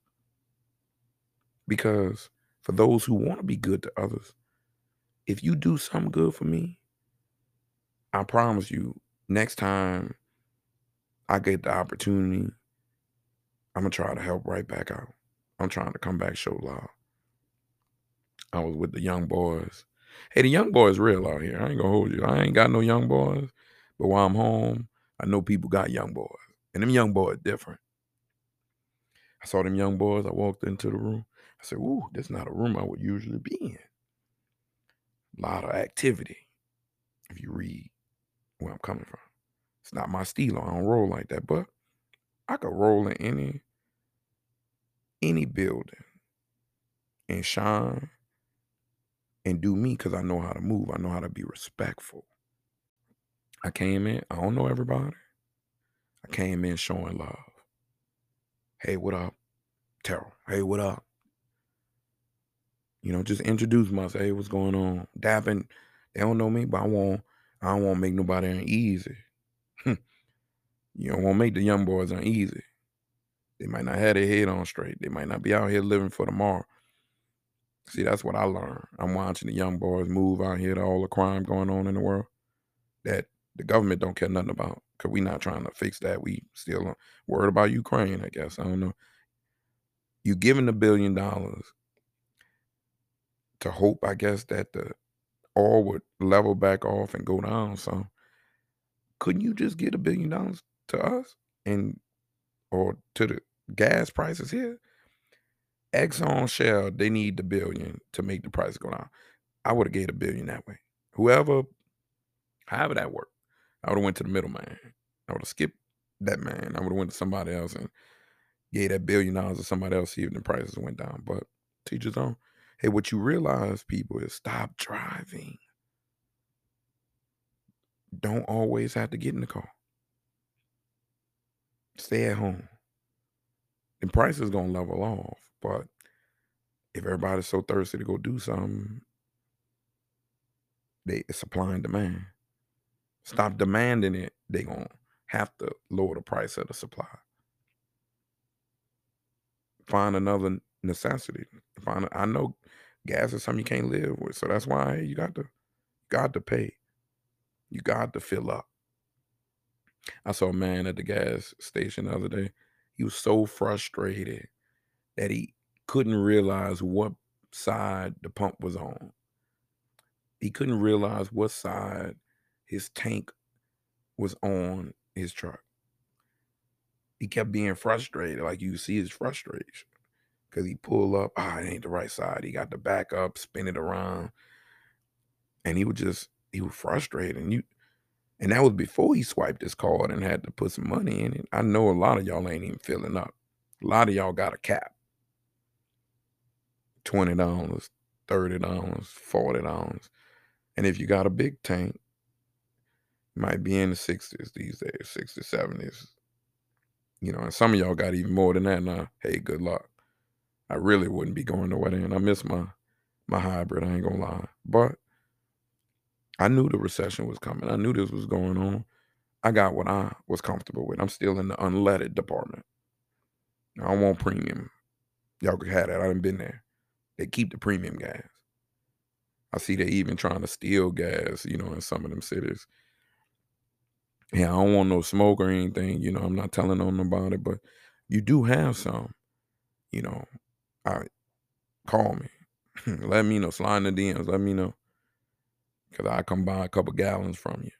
Because for those who want to be good to others, if you do something good for me, I promise you, next time I get the opportunity, I'm gonna try to help right back out. I'm trying to come back, show love. I was with the young boys. Hey, the young boys real out here. I ain't gonna hold you. I ain't got no young boys, but while I'm home, I know people got young boys, and them young boys different. I saw them young boys. I walked into the room. I said, "Ooh, that's not a room I would usually be in. Lot of activity. If you read where I'm coming from, it's not my style. I don't roll like that, but I could roll in any any building and shine and do me because I know how to move. I know how to be respectful. I came in, I don't know everybody. I came in showing love. Hey, what up? Terrell. Hey, what up? You know, just introduce myself. Hey, what's going on? Dapping. They don't know me, but I won't I to make nobody uneasy. Hmm. you don't want to make the young boys uneasy. They might not have their head on straight. They might not be out here living for tomorrow. See, that's what I learned. I'm watching the young boys move out here to all the crime going on in the world that the government don't care nothing about because we not trying to fix that. We still uh, worried about Ukraine, I guess. I don't know. You giving a billion dollars to hope, I guess, that the all would level back off and go down. So couldn't you just get a billion dollars to us and or to the gas prices here? Exxon Shell, they need the billion to make the price go down. I would have gave a billion that way. Whoever, however that worked, I would have went to the middleman. I would have skipped that man. I would have went to somebody else and gave that billion dollars to somebody else, if the prices went down. But teachers on. Hey, what you realize, people, is stop driving. Don't always have to get in the car. Stay at home. The price is gonna level off. But if everybody's so thirsty to go do something, they it's supply and demand. Stop demanding it, they gonna have to lower the price of the supply. Find another necessity. Find I know gas is something you can't live with. So that's why you got to got to pay. You got to fill up. I saw a man at the gas station the other day. He was so frustrated that he couldn't realize what side the pump was on. He couldn't realize what side his tank was on his truck. He kept being frustrated, like you see his frustration. Cause he pulled up, ah, it ain't the right side. He got the back up, spin it around. And he was just, he was frustrated. And you and that was before he swiped his card and had to put some money in it. I know a lot of y'all ain't even filling up. A lot of y'all got a cap. $20, $30, $40. And if you got a big tank, might be in the 60s these days, 60s, 70s. You know, and some of y'all got even more than that now. Hey, good luck. I really wouldn't be going nowhere then. I miss my my hybrid, I ain't gonna lie. But I knew the recession was coming. I knew this was going on. I got what I was comfortable with. I'm still in the unleaded department. I don't want premium. Y'all could have that. I done been there. They keep the premium gas. I see they even trying to steal gas, you know, in some of them cities. Yeah, I don't want no smoke or anything, you know. I'm not telling on nobody, but you do have some, you know. I call me. let me know. Slide in the DMs. Let me know. Cause I come buy a couple gallons from you.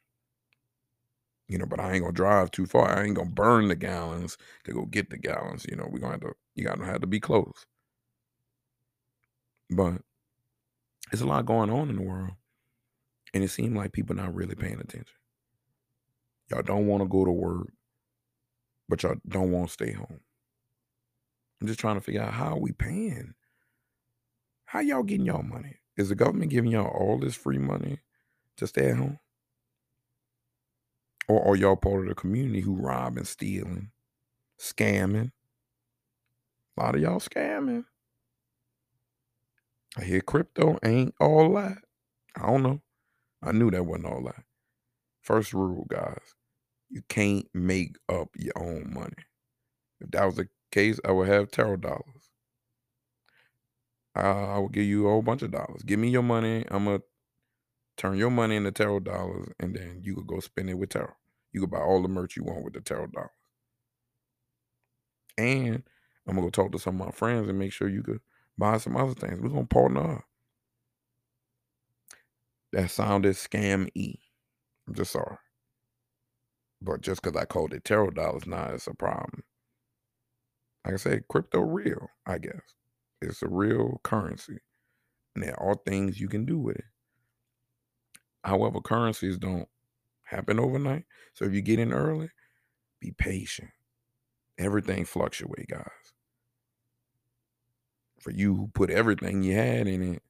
You know, but I ain't gonna drive too far. I ain't gonna burn the gallons to go get the gallons. You know, we gonna have to you gotta have to be close. But there's a lot going on in the world. And it seemed like people not really paying attention. Y'all don't want to go to work, but y'all don't want to stay home. I'm just trying to figure out how we paying? How y'all getting y'all money? Is the government giving y'all all this free money to stay at home? Or are y'all part of the community who robbing, stealing, scamming? A lot of y'all scamming. I hear crypto ain't all that. I don't know. I knew that wasn't all that. First rule, guys, you can't make up your own money. If that was the case, I would have tarot dollars. I, I will give you a whole bunch of dollars. Give me your money. I'm gonna turn your money into tarot dollars, and then you could go spend it with tarot. You could buy all the merch you want with the tarot dollars. And I'm gonna go talk to some of my friends and make sure you could buy some other things. We're gonna partner up. That sounded scam. I'm just sorry. But just because I called it tarot dollars, now it's a problem. Like I said, crypto real, I guess. It's a real currency. And there are things you can do with it. However, currencies don't happen overnight. So if you get in early, be patient. Everything fluctuate, guys. For you who put everything you had in it,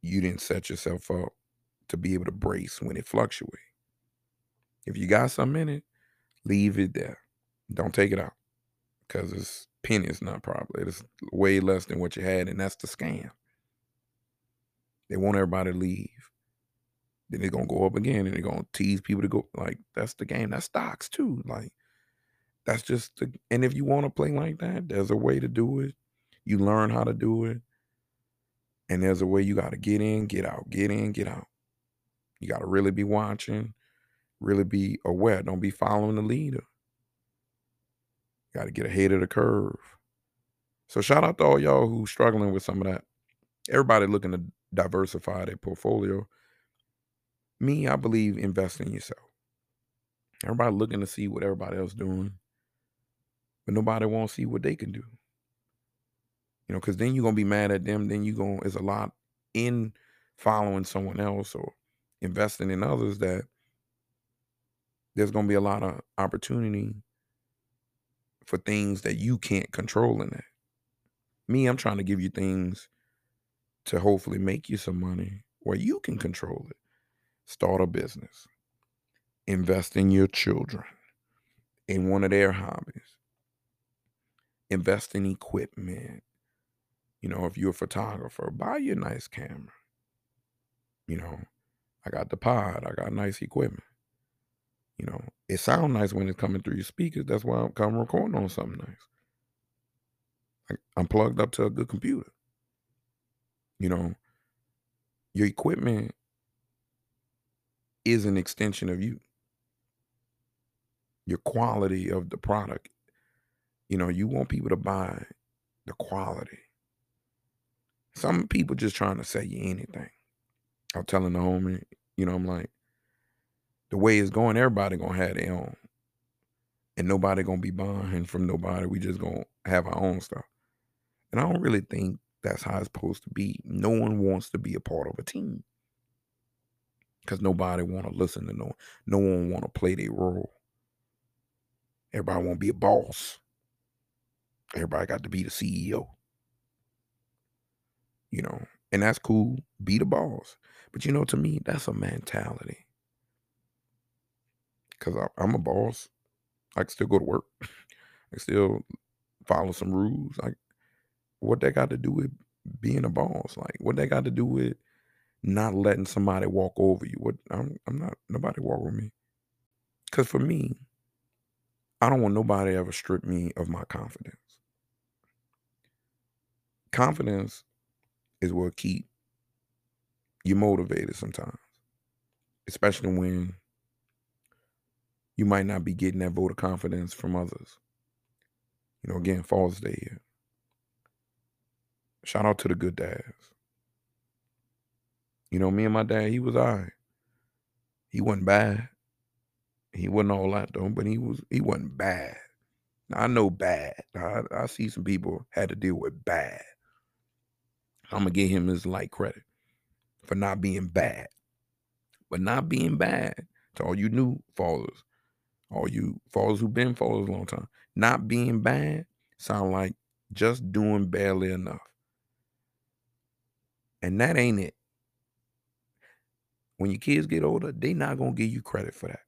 you didn't set yourself up to be able to brace when it fluctuates. If you got something in it, leave it there. Don't take it out because it's pennies, not probably. It's way less than what you had, and that's the scam. They want everybody to leave. Then they're gonna go up again, and they're gonna tease people to go. Like that's the game. That's stocks too. Like that's just. The, and if you want to play like that, there's a way to do it. You learn how to do it, and there's a way you got to get in, get out, get in, get out. You got to really be watching really be aware. Don't be following the leader. Got to get ahead of the curve. So shout out to all y'all who struggling with some of that. Everybody looking to diversify their portfolio. Me, I believe invest in yourself. Everybody looking to see what everybody else doing, but nobody won't see what they can do. You know, because then you're gonna be mad at them. Then you to is a lot in following someone else or investing in others that there's to be a lot of opportunity for things that you can't control in that. Me, I'm trying to give you things to hopefully make you some money where you can control it. Start a business, invest in your children, in one of their hobbies, invest in equipment. You know, if you're a photographer, buy your nice camera. You know, I got the pod, I got nice equipment. You know, it sounds nice when it's coming through your speakers. That's why I'm coming recording on something nice. I'm plugged up to a good computer. You know, your equipment is an extension of you. Your quality of the product. You know, you want people to buy the quality. Some people just trying to sell you anything. I'm telling the homie, you know, I'm like, the way it's going, everybody gonna have their own. And nobody gonna be buying from nobody. We just gonna have our own stuff. And I don't really think that's how it's supposed to be. No one wants to be a part of a team. Because nobody want to listen to no one. No one want to play their role. Everybody want to be a boss. Everybody got to be the CEO. You know, and that's cool. Be the boss. But you know, to me, that's a mentality because I'm a boss. I can still go to work. I can still follow some rules. Like, what that got to do with being a boss? Like, what that got to do with not letting somebody walk over you? What I'm, I'm not nobody walk over me. Because for me, I don't want nobody ever strip me of my confidence. Confidence is what keep you motivated sometimes, especially when you might not be getting that vote of confidence from others. You know, again, Father's Day here. Shout out to the good dads. You know, me and my dad, he was all right. He wasn't bad. He wasn't all that though, but he was he wasn't bad. Now, I know bad. I, I see some people had to deal with bad. I'm gonna give him his light credit for not being bad. But not being bad to all you new fathers, all you fathers who've been fathers a long time, not being bad sound like just doing barely enough. And that ain't it. When your kids get older, they not gonna give you credit for that.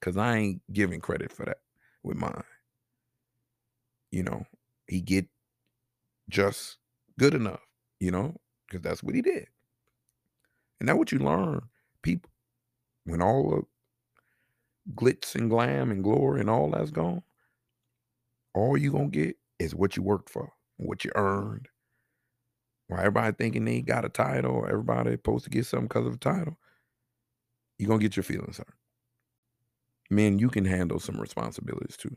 Cause I ain't giving credit for that with mine. You know, he get just good enough, you know, because that's what he did. And that's what you learn, people. When all the glitz and glam and glory and all that's gone, all you gonna get is what you worked for, what you earned. Why everybody thinking they got a title, everybody supposed to get something because of a title, you're gonna get your feelings hurt. Men, you can handle some responsibilities too.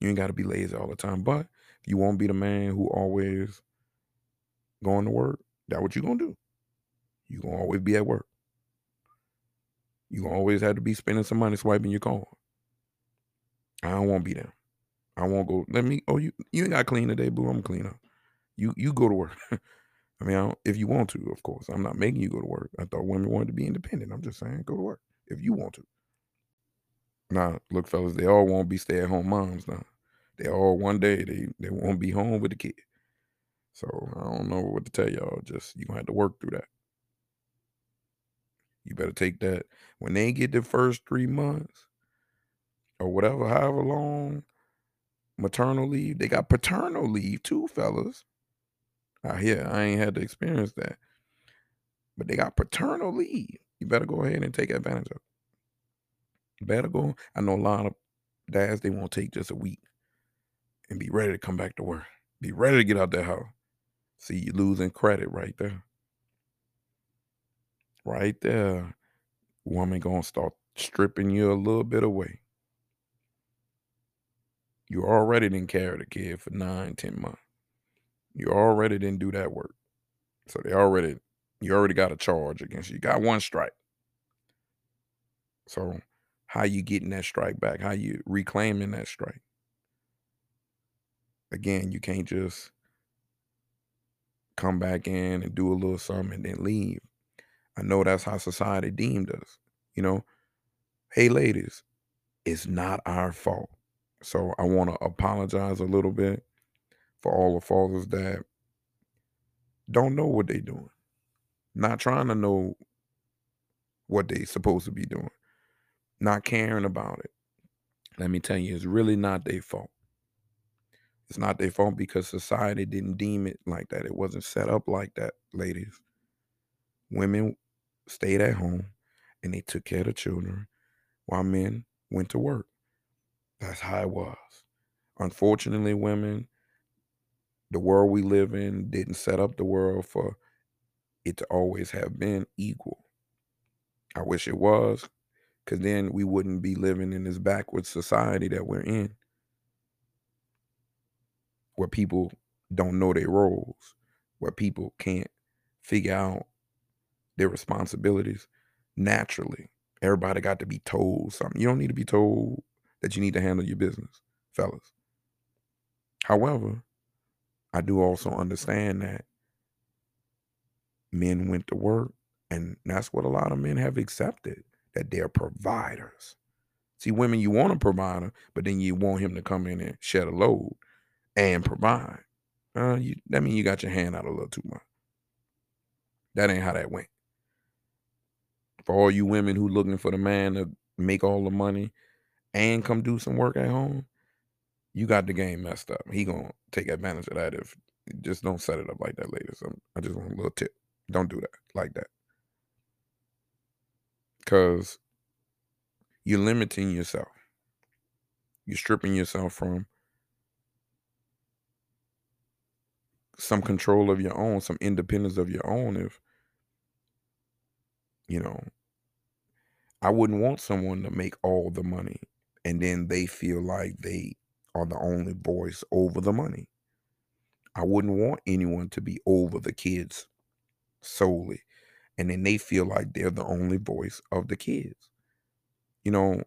You ain't gotta be lazy all the time. But you won't be the man who always going to work, that's what you gonna do. you gonna always be at work. You always have to be spending some money swiping your card. I don't want to be there. I won't go. Let me. Oh, you you ain't got clean today, boo. I'm clean up. You you go to work. I mean, I if you want to, of course. I'm not making you go to work. I thought women wanted to be independent. I'm just saying, go to work if you want to. Now, look, fellas, they all won't be stay at home moms now. They all one day they they won't be home with the kid. So I don't know what to tell y'all. Just you gonna have to work through that. You better take that when they get the first three months or whatever, however long maternal leave. They got paternal leave too, fellas. I hear I ain't had to experience that. But they got paternal leave. You better go ahead and take advantage of it. Better go. I know a lot of dads, they won't take just a week and be ready to come back to work. Be ready to get out that house. See, you losing credit right there. Right there. Woman gonna start stripping you a little bit away. You already didn't carry the kid for nine, ten months. You already didn't do that work. So they already, you already got a charge against you. You got one strike. So how you getting that strike back? How you reclaiming that strike? Again, you can't just come back in and do a little something and then leave. I know that's how society deemed us. You know, hey ladies, it's not our fault. So I want to apologize a little bit for all the fathers that don't know what they're doing, not trying to know what they're supposed to be doing, not caring about it. Let me tell you, it's really not their fault. It's not their fault because society didn't deem it like that. It wasn't set up like that, ladies. Women stayed at home and they took care of the children while men went to work. That's how it was. Unfortunately, women, the world we live in didn't set up the world for it to always have been equal. I wish it was, because then we wouldn't be living in this backwards society that we're in, where people don't know their roles, where people can't figure out their responsibilities naturally. Everybody got to be told something. You don't need to be told that you need to handle your business, fellas. However, I do also understand that men went to work, and that's what a lot of men have accepted that they're providers. See, women, you want a provider, but then you want him to come in and shed a load and provide. Uh, you, that means you got your hand out a little too much. That ain't how that went. For all you women who looking for the man to make all the money and come do some work at home, you got the game messed up. He gonna take advantage of that if just don't set it up like that later. So I just want a little tip. Don't do that like that. Cause you're limiting yourself. You're stripping yourself from some control of your own, some independence of your own. If you know, I wouldn't want someone to make all the money and then they feel like they are the only voice over the money. I wouldn't want anyone to be over the kids solely. And then they feel like they're the only voice of the kids. You know,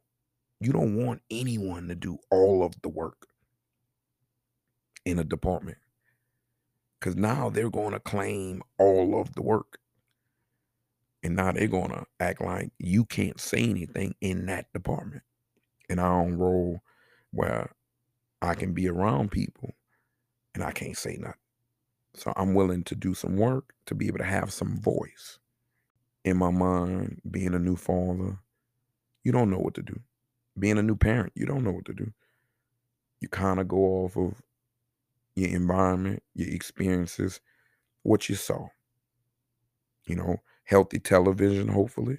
you don't want anyone to do all of the work in a department. Because now they're going to claim all of the work. And now they're to act like you can't say anything in that department. And I don't roll where I can be around people and I can't say nothing. So I'm willing to do some work to be able to have some voice. In my mind, being a new father, you don't know what to do. Being a new parent, you don't know what to do. You kind of go off of your environment, your experiences, what you saw. You know, healthy television, hopefully.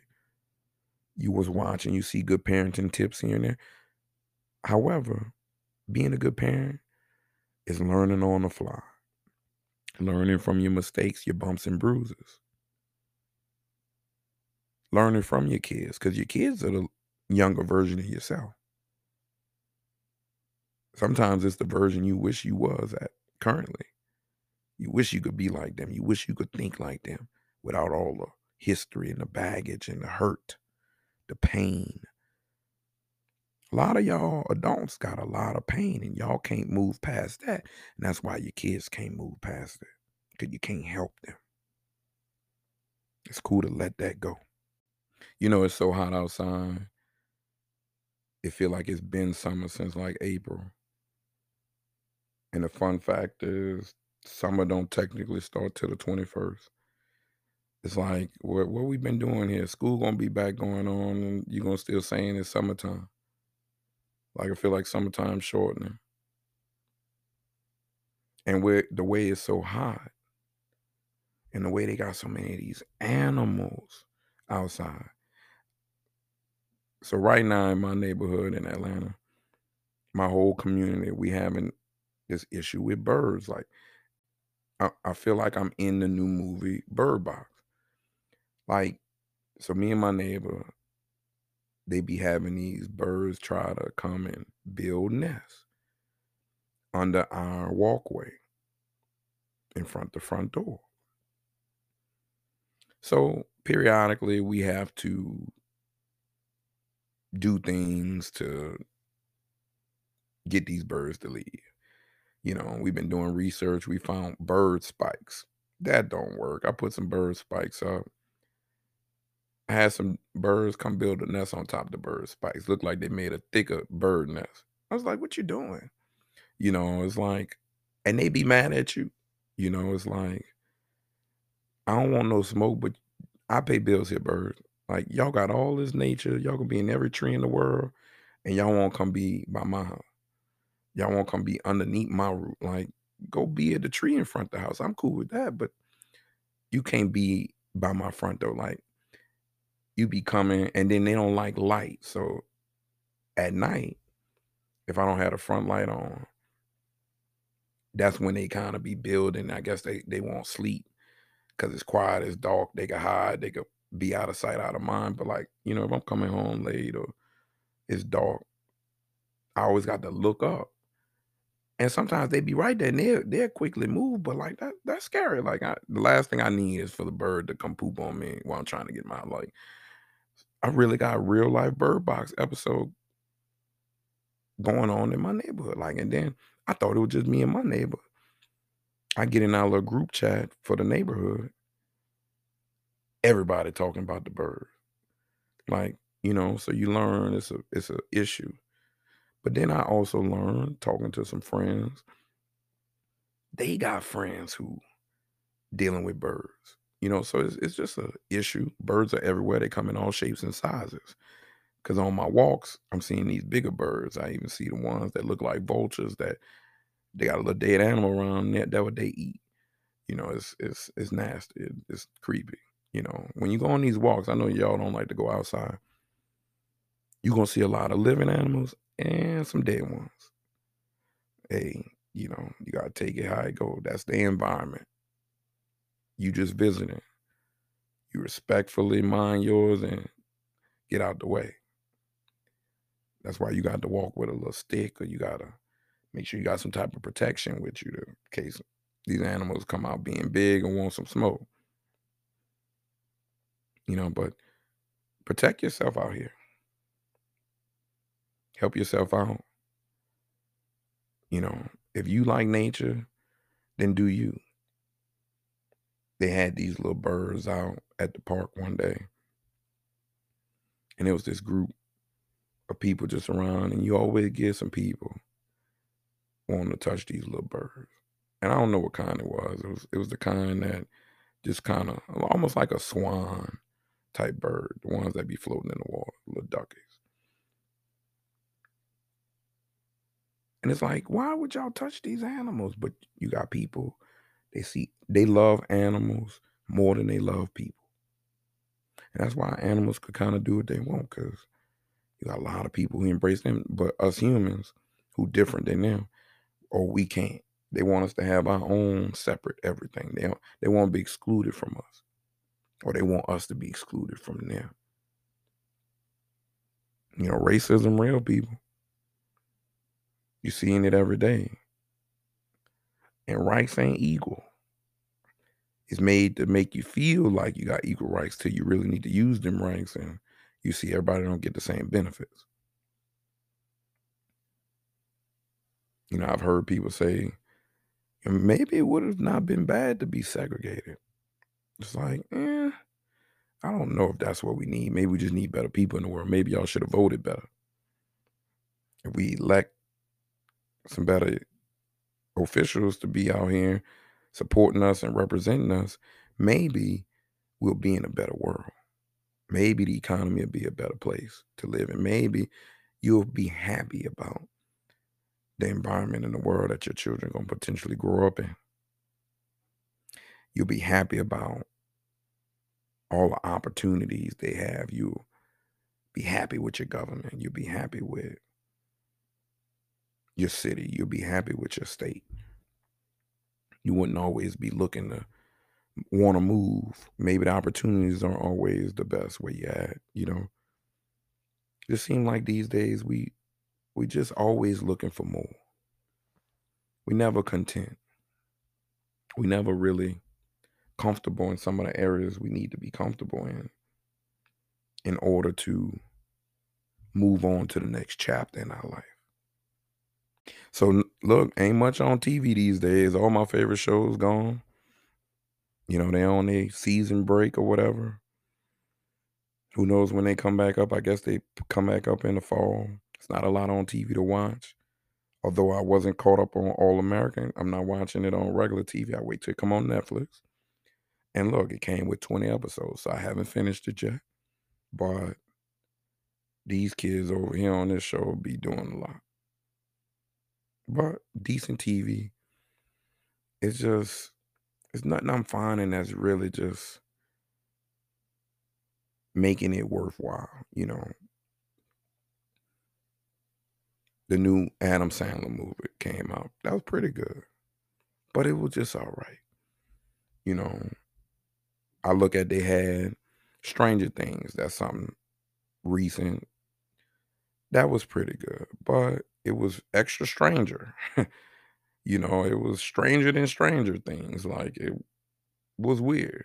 You was watching, you see good parenting tips here and there. However, being a good parent is learning on the fly, learning from your mistakes, your bumps and bruises, learning from your kids, because your kids are the younger version of yourself. Sometimes it's the version you wish you was at currently. You wish you could be like them. You wish you could think like them without all the history and the baggage and the hurt, the pain. A lot of y'all adults got a lot of pain and y'all can't move past that. And that's why your kids can't move past it because you can't help them. It's cool to let that go. You know, it's so hot outside. It feel like it's been summer since like April. And the fun fact is, summer don't technically start till the 21st. It's like what what we've been doing here. School gonna be back going on, and you gonna still saying it's summertime. Like I feel like summertime shortening, and where the way it's so hot, and the way they got so many of these animals outside. So right now in my neighborhood in Atlanta, my whole community, we having this issue with birds. Like I, I feel like I'm in the new movie Bird Box. Like, so me and my neighbor, they be having these birds try to come and build nests under our walkway in front the front door. So periodically we have to do things to get these birds to leave. You know, we've been doing research. We found bird spikes. That don't work. I put some bird spikes up. I had some birds come build a nest on top of the bird spikes. Looked like they made a thicker bird nest. I was like, what you doing? You know, it's like, and they be mad at you. You know, it's like, I don't want no smoke, but I pay bills here, birds. Like, y'all got all this nature. Y'all can be in every tree in the world, and y'all won't come be by my house. Y'all won't come be underneath my roof. Like, go be at the tree in front of the house. I'm cool with that, but you can't be by my front door. Like, you be coming, and then they don't like light. So at night, if I don't have the front light on, that's when they kind of be building. I guess they they won't sleep because it's quiet, it's dark. They can hide, they could be out of sight, out of mind. But like you know, if I'm coming home late or it's dark, I always got to look up. And sometimes they be right there and they'll, they'll quickly move, but like that that's scary. Like I, the last thing I need is for the bird to come poop on me while I'm trying to get my like. I really got a real life bird box episode going on in my neighborhood. Like, and then I thought it was just me and my neighbor. I get in our little group chat for the neighborhood. Everybody talking about the bird. Like, you know, so you learn it's a it's a issue. But then I also learned talking to some friends. They got friends who dealing with birds. You know, so it's, it's just a issue. Birds are everywhere. They come in all shapes and sizes. Because on my walks, I'm seeing these bigger birds. I even see the ones that look like vultures that they got a little dead animal around that that what they eat. You know, it's it's it's nasty. It's creepy. You know, when you go on these walks, I know y'all don't like to go outside. You're gonna see a lot of living animals and some dead ones. Hey, you know, you gotta take it how it go. That's the environment. You just visiting. You respectfully mind yours and get out the way. That's why you got to walk with a little stick, or you gotta make sure you got some type of protection with you to, in case these animals come out being big and want some smoke. You know, but protect yourself out here. Help yourself out. You know, if you like nature, then do you. They had these little birds out at the park one day. And it was this group of people just around, and you always get some people wanting to touch these little birds. And I don't know what kind it was. It was it was the kind that just kind of almost like a swan type bird, the ones that be floating in the water, little duckies. And it's like, why would y'all touch these animals? But you got people, they see they love animals more than they love people. And that's why animals could kind of do what they want, because you got a lot of people who embrace them, but us humans who different than them, or we can't. They want us to have our own separate everything. They they want to be excluded from us, or they want us to be excluded from them. You know, racism, real people. You're seeing it every day. And rights ain't equal. It's made to make you feel like you got equal rights till you really need to use them rights and you see everybody don't get the same benefits. You know, I've heard people say, maybe it would have not been bad to be segregated. It's like, eh, I don't know if that's what we need. Maybe we just need better people in the world. Maybe y'all should have voted better. If we elect some better officials to be out here supporting us and representing us, maybe we'll be in a better world. Maybe the economy will be a better place to live in. Maybe you'll be happy about the environment in the world that your children are going to potentially grow up in. You'll be happy about all the opportunities they have. You'll be happy with your government. You'll be happy with your city. You'll be happy with your state. You wouldn't always be looking to want to move. Maybe the opportunities aren't always the best where you at, you know. It seems like these days we we just always looking for more. We never content. We never really comfortable in some of the areas we need to be comfortable in in order to move on to the next chapter in our life. So look, ain't much on TV these days. All my favorite shows gone. You know, they on a season break or whatever. Who knows when they come back up? I guess they come back up in the fall. It's not a lot on TV to watch. Although I wasn't caught up on All American, I'm not watching it on regular TV. I wait till it come on Netflix. And look, it came with 20 episodes, so I haven't finished it yet. But these kids over here on this show be doing a lot but decent TV. It's just it's nothing I'm finding that's really just making it worthwhile, you know. The new Adam Sandler movie came out. That was pretty good. But it was just all right. You know, I look at they had Stranger Things. That's something recent. That was pretty good. But it was extra stranger. you know, it was stranger than stranger things. Like it was weird.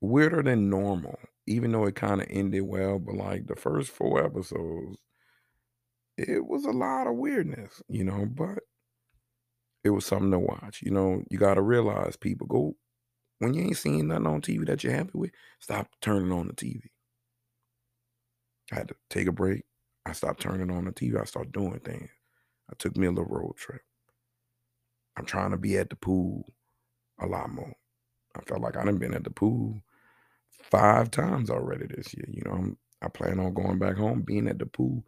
Weirder than normal, even though it kind of ended well. But like the first four episodes, it was a lot of weirdness, you know, but it was something to watch. You know, you got to realize people go when you ain't seeing nothing on TV that you're happy with, stop turning on the TV. I had to take a break, I stopped turning on the TV. I started doing things. I took me a little road trip. I'm trying to be at the pool a lot more. I felt like I done been at the pool five times already this year. You know, I'm, I plan on going back home, being at the pool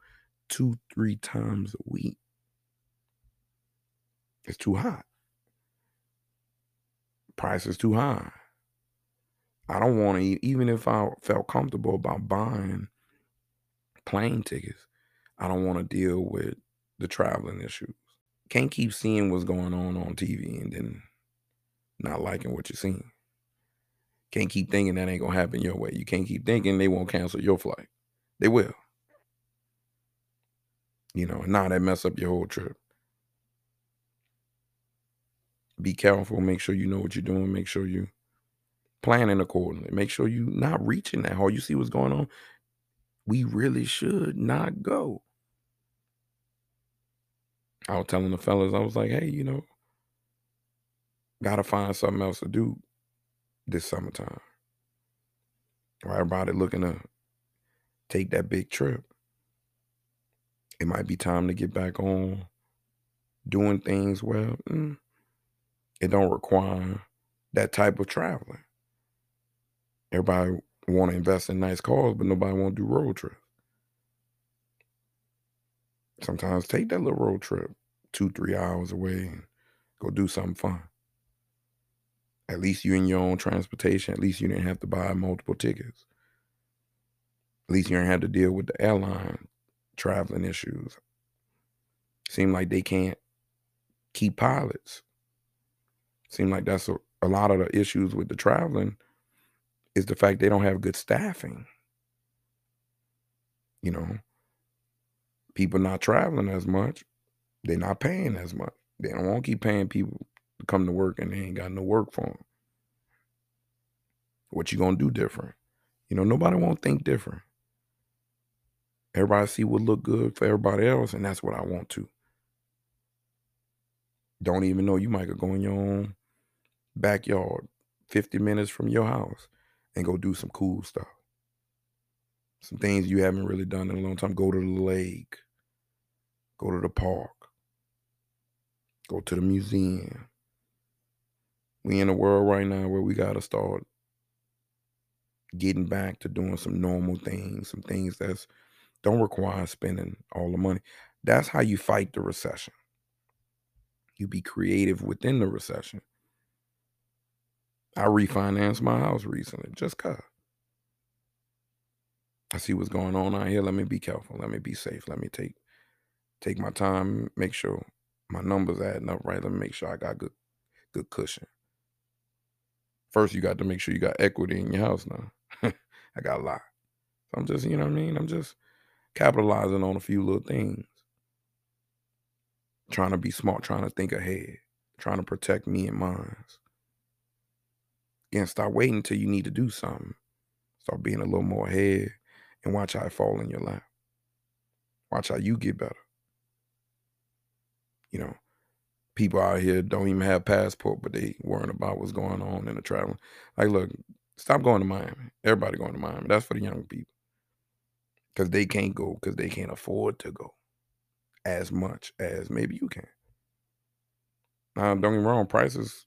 two, three times a week. It's too hot. Price is too high. I don't want to, even if I felt comfortable about buying plane tickets. I don't want to deal with the traveling issues. Can't keep seeing what's going on on TV and then not liking what you're seeing. Can't keep thinking that ain't gonna happen your way. You can't keep thinking they won't cancel your flight. They will. You know, and now that mess up your whole trip. Be careful. Make sure you know what you're doing. Make sure you planning accordingly. Make sure you not reaching that hard. You see what's going on we really should not go. I was telling the fellas, I was like, hey, you know, gotta find something else to do. this summertime. Everybody looking to take that big trip. It might be time to get back on doing things well. Mm, it don't require that type of traveling. Everybody want to invest in nice cars, but nobody want to do road trips. Sometimes take that little road trip, two, three hours away, and go do something fun. At least you in your own transportation. At least you didn't have to buy multiple tickets. At least you didn't have to deal with the airline traveling issues. Seem like they can't keep pilots. Seem like that's a, a lot of the issues with the traveling is the fact they don't have good staffing. You know, people not traveling as much. They're not paying as much. They don't want to keep paying people to come to work and they ain't got no work for them. What you gonna do different? You know, nobody won't think different. Everybody see what look good for everybody else, and that's what I want to. Don't even know you might go in your own backyard, 50 minutes from your house, and go do some cool stuff. Some things you haven't really done in a long time. Go to the lake, go to the park, go to the museum. We in a world right now where we gotta start getting back to doing some normal things, some things that's don't require spending all the money. That's how you fight the recession. You be creative within the recession. I refinanced my house recently just cause. I see what's going on out here. Let me be careful. Let me be safe. Let me take take my time, make sure my numbers adding up right. Let me make sure I got good good cushion. First, you got to make sure you got equity in your house now. I got a lot. So I'm just, you know what I mean? I'm just capitalizing on a few little things. Trying to be smart, trying to think ahead, trying to protect me and mine. Again, stop waiting until you need to do something. Start being a little more ahead and watch how it fall in your lap. Watch how you get better. You know, people out here don't even have passport, but they worrying about what's going on in the traveling. Like, look, stop going to Miami. Everybody going to Miami. That's for the young people. Because they can't go because they can't afford to go as much as maybe you can. Now, don't get me wrong, prices,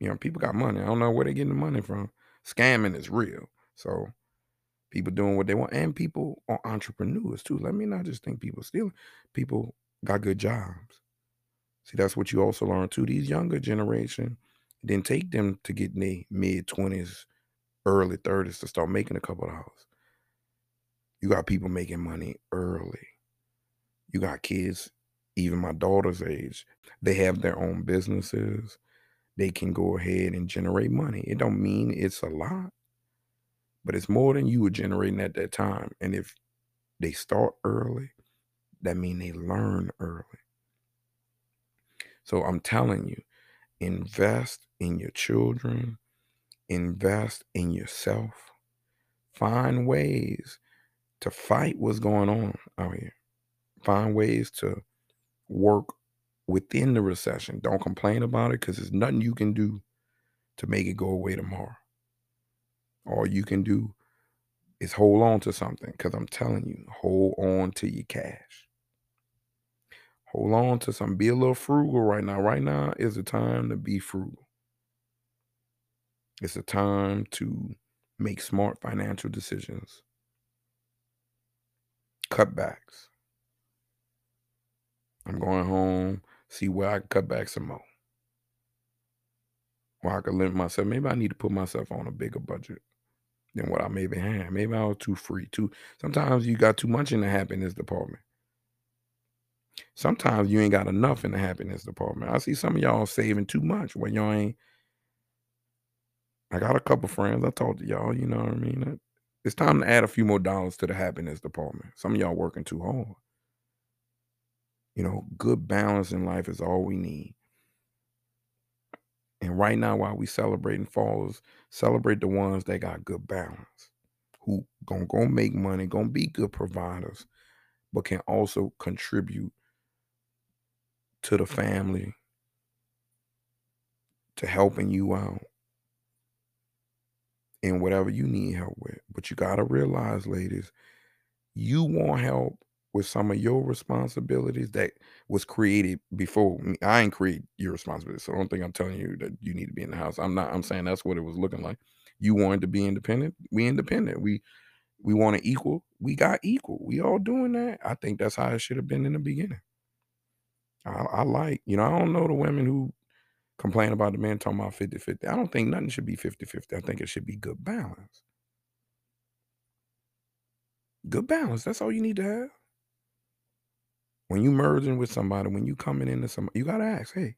you know, people got money. I don't know where they're getting the money from. Scamming is real. So people doing what they want. And people are entrepreneurs too. Let me not just think people stealing. People got good jobs. See, that's what you also learn too. These younger generation, didn't take them to get in their mid 20s, early 30s to start making a couple dollars. You got people making money early. You got kids, even my daughter's age, they have their own businesses. They can go ahead and generate money. It don't mean it's a lot, but it's more than you were generating at that time. And if they start early, that mean they learn early. So I'm telling you, invest in your children, invest in yourself. Find ways to fight what's going on out here. Find ways to work within the recession. Don't complain about it because there's nothing you can do to make it go away tomorrow. All you can do is hold on to something because I'm telling you, hold on to your cash. Hold on to something. Be a little frugal right now. Right now is the time to be frugal. It's a time to make smart financial decisions cutbacks. I'm going home, see where I can cut back some more. Where I can limit myself. Maybe I need to put myself on a bigger budget than what I maybe had. Maybe I was too free. Too sometimes you got too much in the happiness department. Sometimes you ain't got enough in the happiness department. I see some of y'all saving too much when y'all ain't. I got a couple friends. I talked to y'all, you know what I mean? It's time to add a few more dollars to the happiness department. Some of y'all working too hard. You know, good balance in life is all we need. And right now, while we celebrating falls, celebrate the ones that got good balance, who gonna go make money, gonna be good providers, but can also contribute to the family, to helping you out, in whatever you need help with. But you gotta realize, ladies, you want help with some of your responsibilities that was created before me. I ain't create your responsibility. So I don't think I'm telling you that you need to be in the house. I'm not, I'm saying that's what it was looking like. You wanted to be independent. We independent. We we want to equal. We got equal. We all doing that. I think that's how it should have been in the beginning. I, I like, you know, I don't know the women who complain about the men talking about 50 50. I don't think nothing should be 50 50. I think it should be good balance. Good balance. That's all you need to have. When you merging with somebody, when you coming into somebody, you gotta ask, hey,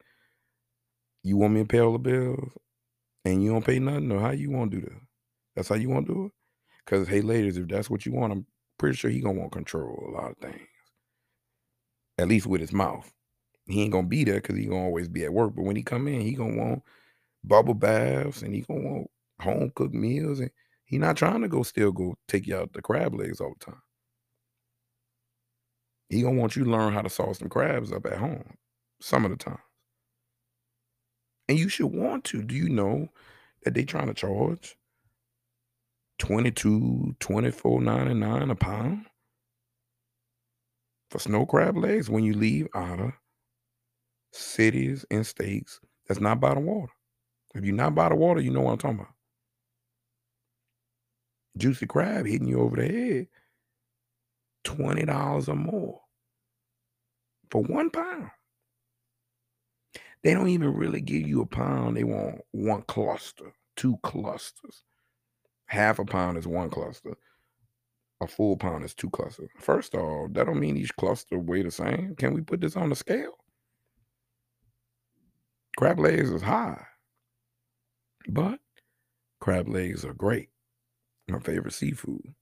you want me to pay all the bills and you don't pay nothing, or how you want to do that? That's how you want to do it? Because hey, ladies, if that's what you want, I'm pretty sure he gonna want control a lot of things. At least with his mouth. He ain't gonna be there because he gonna always be at work. But when he come in, he gonna want bubble baths and he gonna want home cooked meals. And he not trying to go still go take you out the crab legs all the time. He gonna want you to learn how to sauce some crabs up at home some of the time. And you should want to. Do you know that they trying to charge 22 24.99 a pound for snow crab legs when you leave out of cities and states that's not by the water. If you're not by the water, you know what I'm talking about. Juicy crab hitting you over the head, $20 or more for one pound. They don't even really give you a pound. They want one cluster, two clusters. Half a pound is one cluster. A full pound is two clusters. First off, that don't mean each cluster weigh the same. Can we put this on the scale? Crab legs is high, but crab legs are great. My favorite seafood.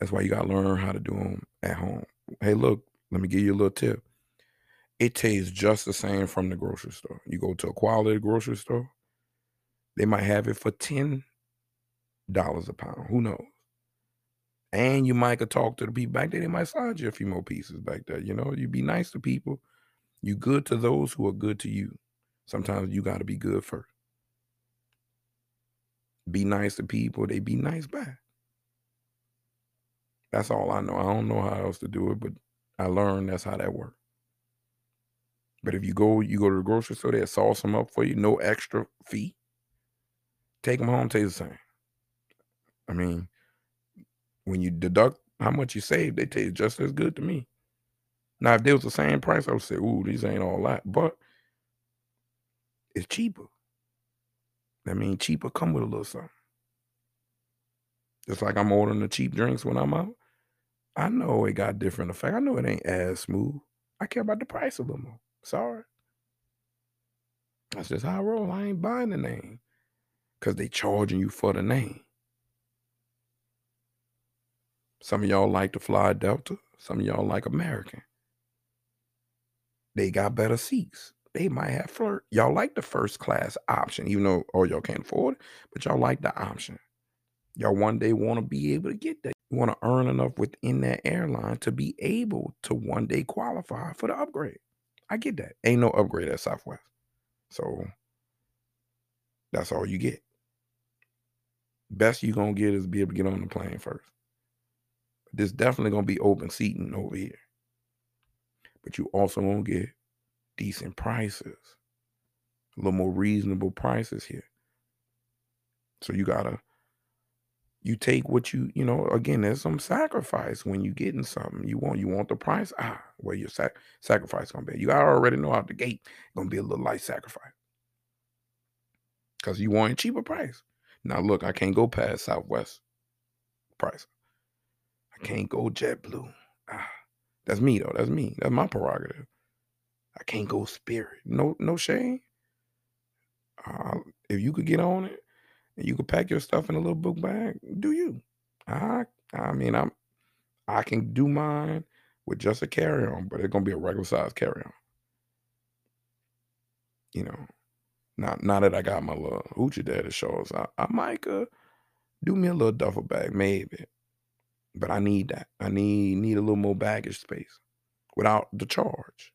That's why you gotta learn how to do them at home. Hey, look, let me give you a little tip. It tastes just the same from the grocery store. You go to a quality grocery store, they might have it for ten dollars a pound. Who knows? And you might could talk to the people back there. They might slide you a few more pieces back there. You know, you be nice to people. You good to those who are good to you. Sometimes you got to be good first. Be nice to people, they be nice back. That's all I know. I don't know how else to do it, but I learned that's how that works. But if you go, you go to the grocery store, they'll sauce them up for you, no extra fee. Take them home, taste the same. I mean, when you deduct how much you save, they taste just as good to me. Now, if they was the same price, I would say, "Ooh, these ain't all that," but it's cheaper. I mean, cheaper come with a little something. Just like I'm ordering the cheap drinks when I'm out. I know it got different effect. I know it ain't as smooth. I care about the price a little more. Sorry. That's just how I roll. I ain't buying the name. Cause they charging you for the name. Some of y'all like to fly Delta. Some of y'all like American. They got better seats. They might have flirt. Y'all like the first class option, even though or y'all can't afford it, but y'all like the option. Y'all one day want to be able to get that. Want to earn enough within that airline to be able to one day qualify for the upgrade. I get that. Ain't no upgrade at Southwest. So that's all you get. Best you're gonna get is be able to get on the plane first. There's definitely gonna be open seating over here. But you also gonna get decent prices. A little more reasonable prices here. So you gotta you take what you you know again there's some sacrifice when you getting something. You want you want the price? Ah where your sac- sacrifice gonna be you already know out the gate gonna be a little light sacrifice. Because you want a cheaper price. Now look i can't go past southwest price. I can't go jetblue. Ah that's me though. That's me. That's my prerogative. I can't go spirit. No no shame uh, if you could get on it you could pack your stuff in a little book bag, do you? I I mean I'm I can do mine with just a carry-on, but it's gonna be a regular size carry-on. You know, not now that I got my little hoochie daddy shorts, I, I might uh, do me a little duffel bag, maybe. But I need that. I need need a little more baggage space without the charge.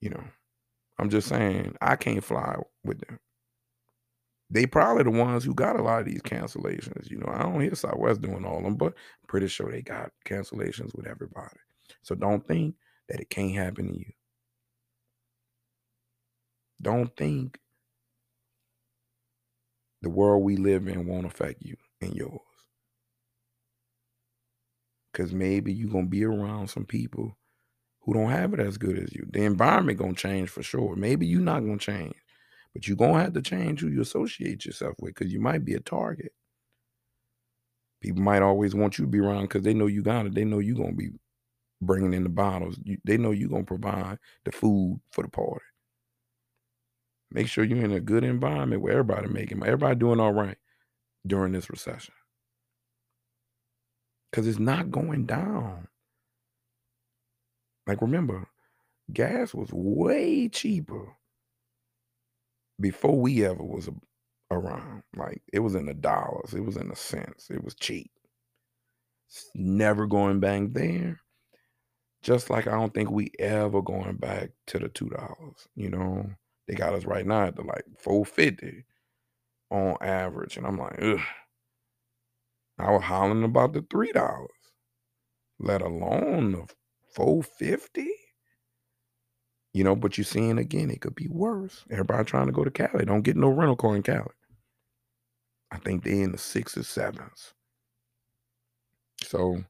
You know, I'm just saying I can't fly with them. They probably the ones who got a lot of these cancellations. You know, I don't hear Southwest doing all of them, but I'm pretty sure they got cancellations with everybody. So don't think that it can't happen to you. Don't think the world we live in won't affect you and yours. Cause maybe you're gonna be around some people who don't have it as good as you. The environment gonna change for sure. Maybe you're not gonna change, but you're gonna have to change who you associate yourself with because you might be a target. People might always want you to be around because they know you got it. They know you're gonna be bringing in the bottles. You, they know you're gonna provide the food for the party. Make sure you're in a good environment where everybody making everybody doing all right during this recession. Cause it's not going down. Like remember, gas was way cheaper before we ever was around. Like it was in the dollars, it was in the cents, it was cheap. It's never going back there. Just like I don't think we ever going back to the two dollars. You know, they got us right now at the like four fifty on average, and I'm like, ugh. I was hollering about the three dollars, let alone the four fifty. You know, but you're seeing again, it could be worse. Everybody trying to go to Cali. Don't get no rental car in Cali. I think they in the sixes, sevens. So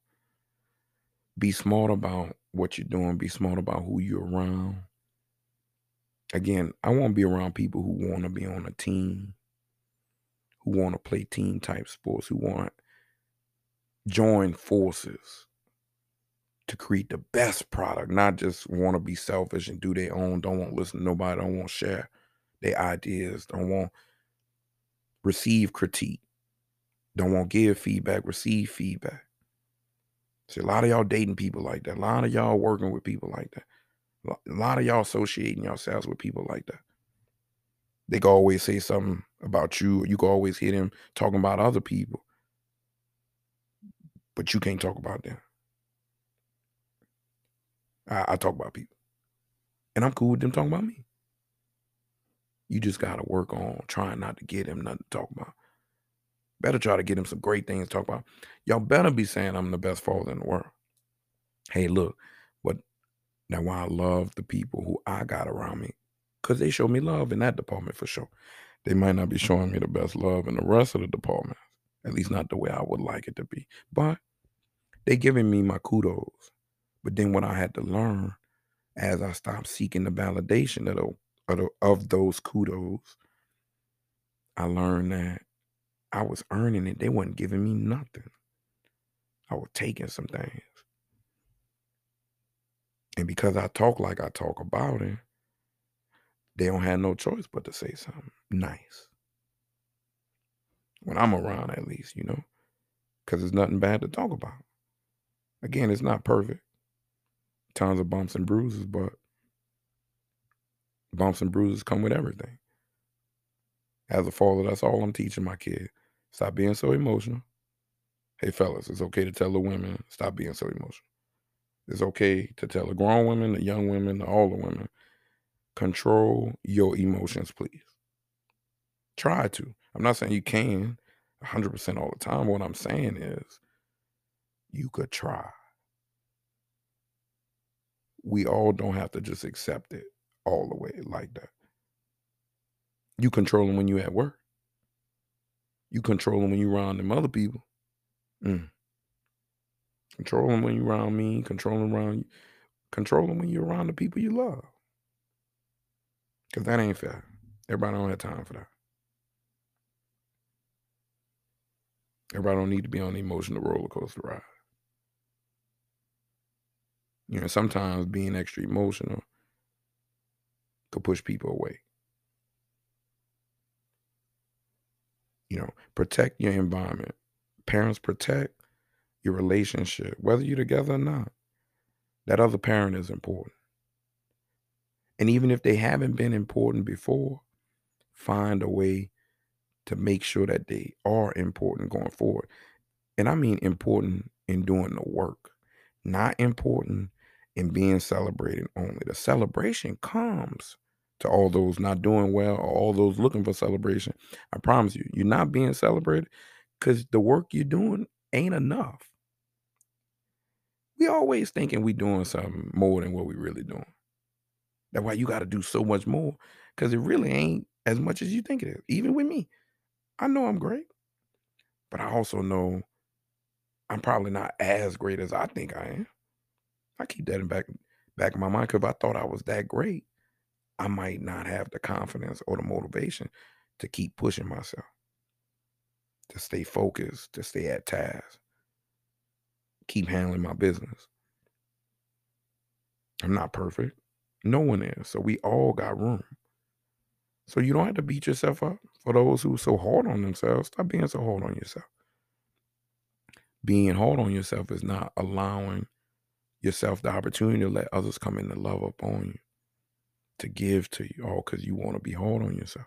be smart about what you're doing. Be smart about who you're around. Again, I want to be around people who want to be on a team, who want to play team type sports, who want join forces to create the best product, not just want to be selfish and do their own, don't want to listen to nobody, don't want to share their ideas, don't want receive critique, don't want give feedback, receive feedback. See, a lot of y'all dating people like that. A lot of y'all working with people like that. A lot of y'all associating yourselves with people like that. They can always say something about you, or you can always hear them talking about other people, but you can't talk about them. I, I talk about people. And I'm cool with them talking about me. You just gotta work on trying not to get him nothing to talk about. Better try to get him some great things to talk about. Y'all better be saying I'm the best father in the world. Hey, look, but now why I love the people who I got around me, because they show me love in that department for sure. They might not be showing me the best love in the rest of the departments, at least not the way I would like it to be. But they giving me my kudos. But then what I had to learn as I stopped seeking the validation of, the, of, the, of those kudos, I learned that I was earning it. They wasn't giving me nothing. I was taking some things. And because I talk like I talk about it, they don't have no choice but to say something nice. When I'm around, at least, you know, because there's nothing bad to talk about. Again, it's not perfect tons of bumps and bruises, but bumps and bruises come with everything. As a father, that's all I'm teaching my kid. Stop being so emotional. Hey, fellas, it's okay to tell the women, stop being so emotional. It's okay to tell the grown women, the young women, the older women, control your emotions, please. Try to. I'm not saying you can 100% all the time. What I'm saying is you could try we all don't have to just accept it all the way like that. You control them when you at work. You control them when you around them other people. Mm. Control them when you around me. Control them around you. Control them when you're around the people you love. Because that ain't fair. Everybody don't have time for that. Everybody don't need to be on the emotional roller coaster ride. You know, sometimes being extra emotional could push people away. You know, protect your environment. Parents protect your relationship, whether you're together or not. That other parent is important. And even if they haven't been important before, find a way to make sure that they are important going forward. And I mean important in doing the work, not important and being celebrated only. The celebration comes to all those not doing well or all those looking for celebration, I promise you, you're not being celebrated because the work you're doing ain't enough. We always thinking we doing something more than what we really doing. That's why you got to do so much more because it really ain't as much as you think it is. Even with me, I know I'm great, but I also know I'm probably not as great as I think I am. I keep that in back back of my mind because if I thought I was that great, I might not have the confidence or the motivation to keep pushing myself, to stay focused, to stay at task, keep handling my business. I'm not perfect. No one is. So we all got room. So you don't have to beat yourself up. For those who are so hard on themselves, stop being so hard on yourself. Being hard on yourself is not allowing yourself the opportunity to let others come in and love upon you, to give to you, all because you want to be hard on yourself.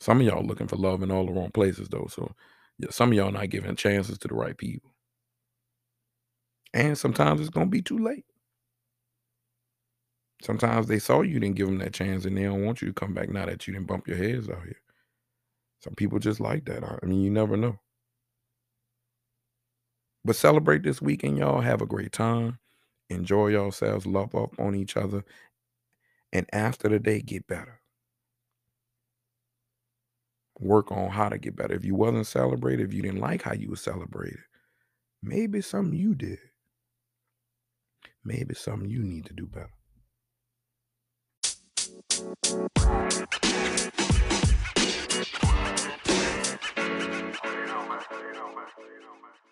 Some of y'all looking for love in all the wrong places, though. So yeah, some of y'all not giving chances to the right people. And sometimes it's going to be too late. Sometimes they saw you didn't give them that chance and they don't want you to come back now that you didn't bump your heads out here. Some people just like that. I mean, you never know. But celebrate this weekend, y'all. Have a great time. Enjoy yourselves. Love up on each other. And after the day, get better. Work on how to get better. If you wasn't celebrated, if you didn't like how you were celebrated, maybe something you did. Maybe something you need to do better. you know, man. You know, man.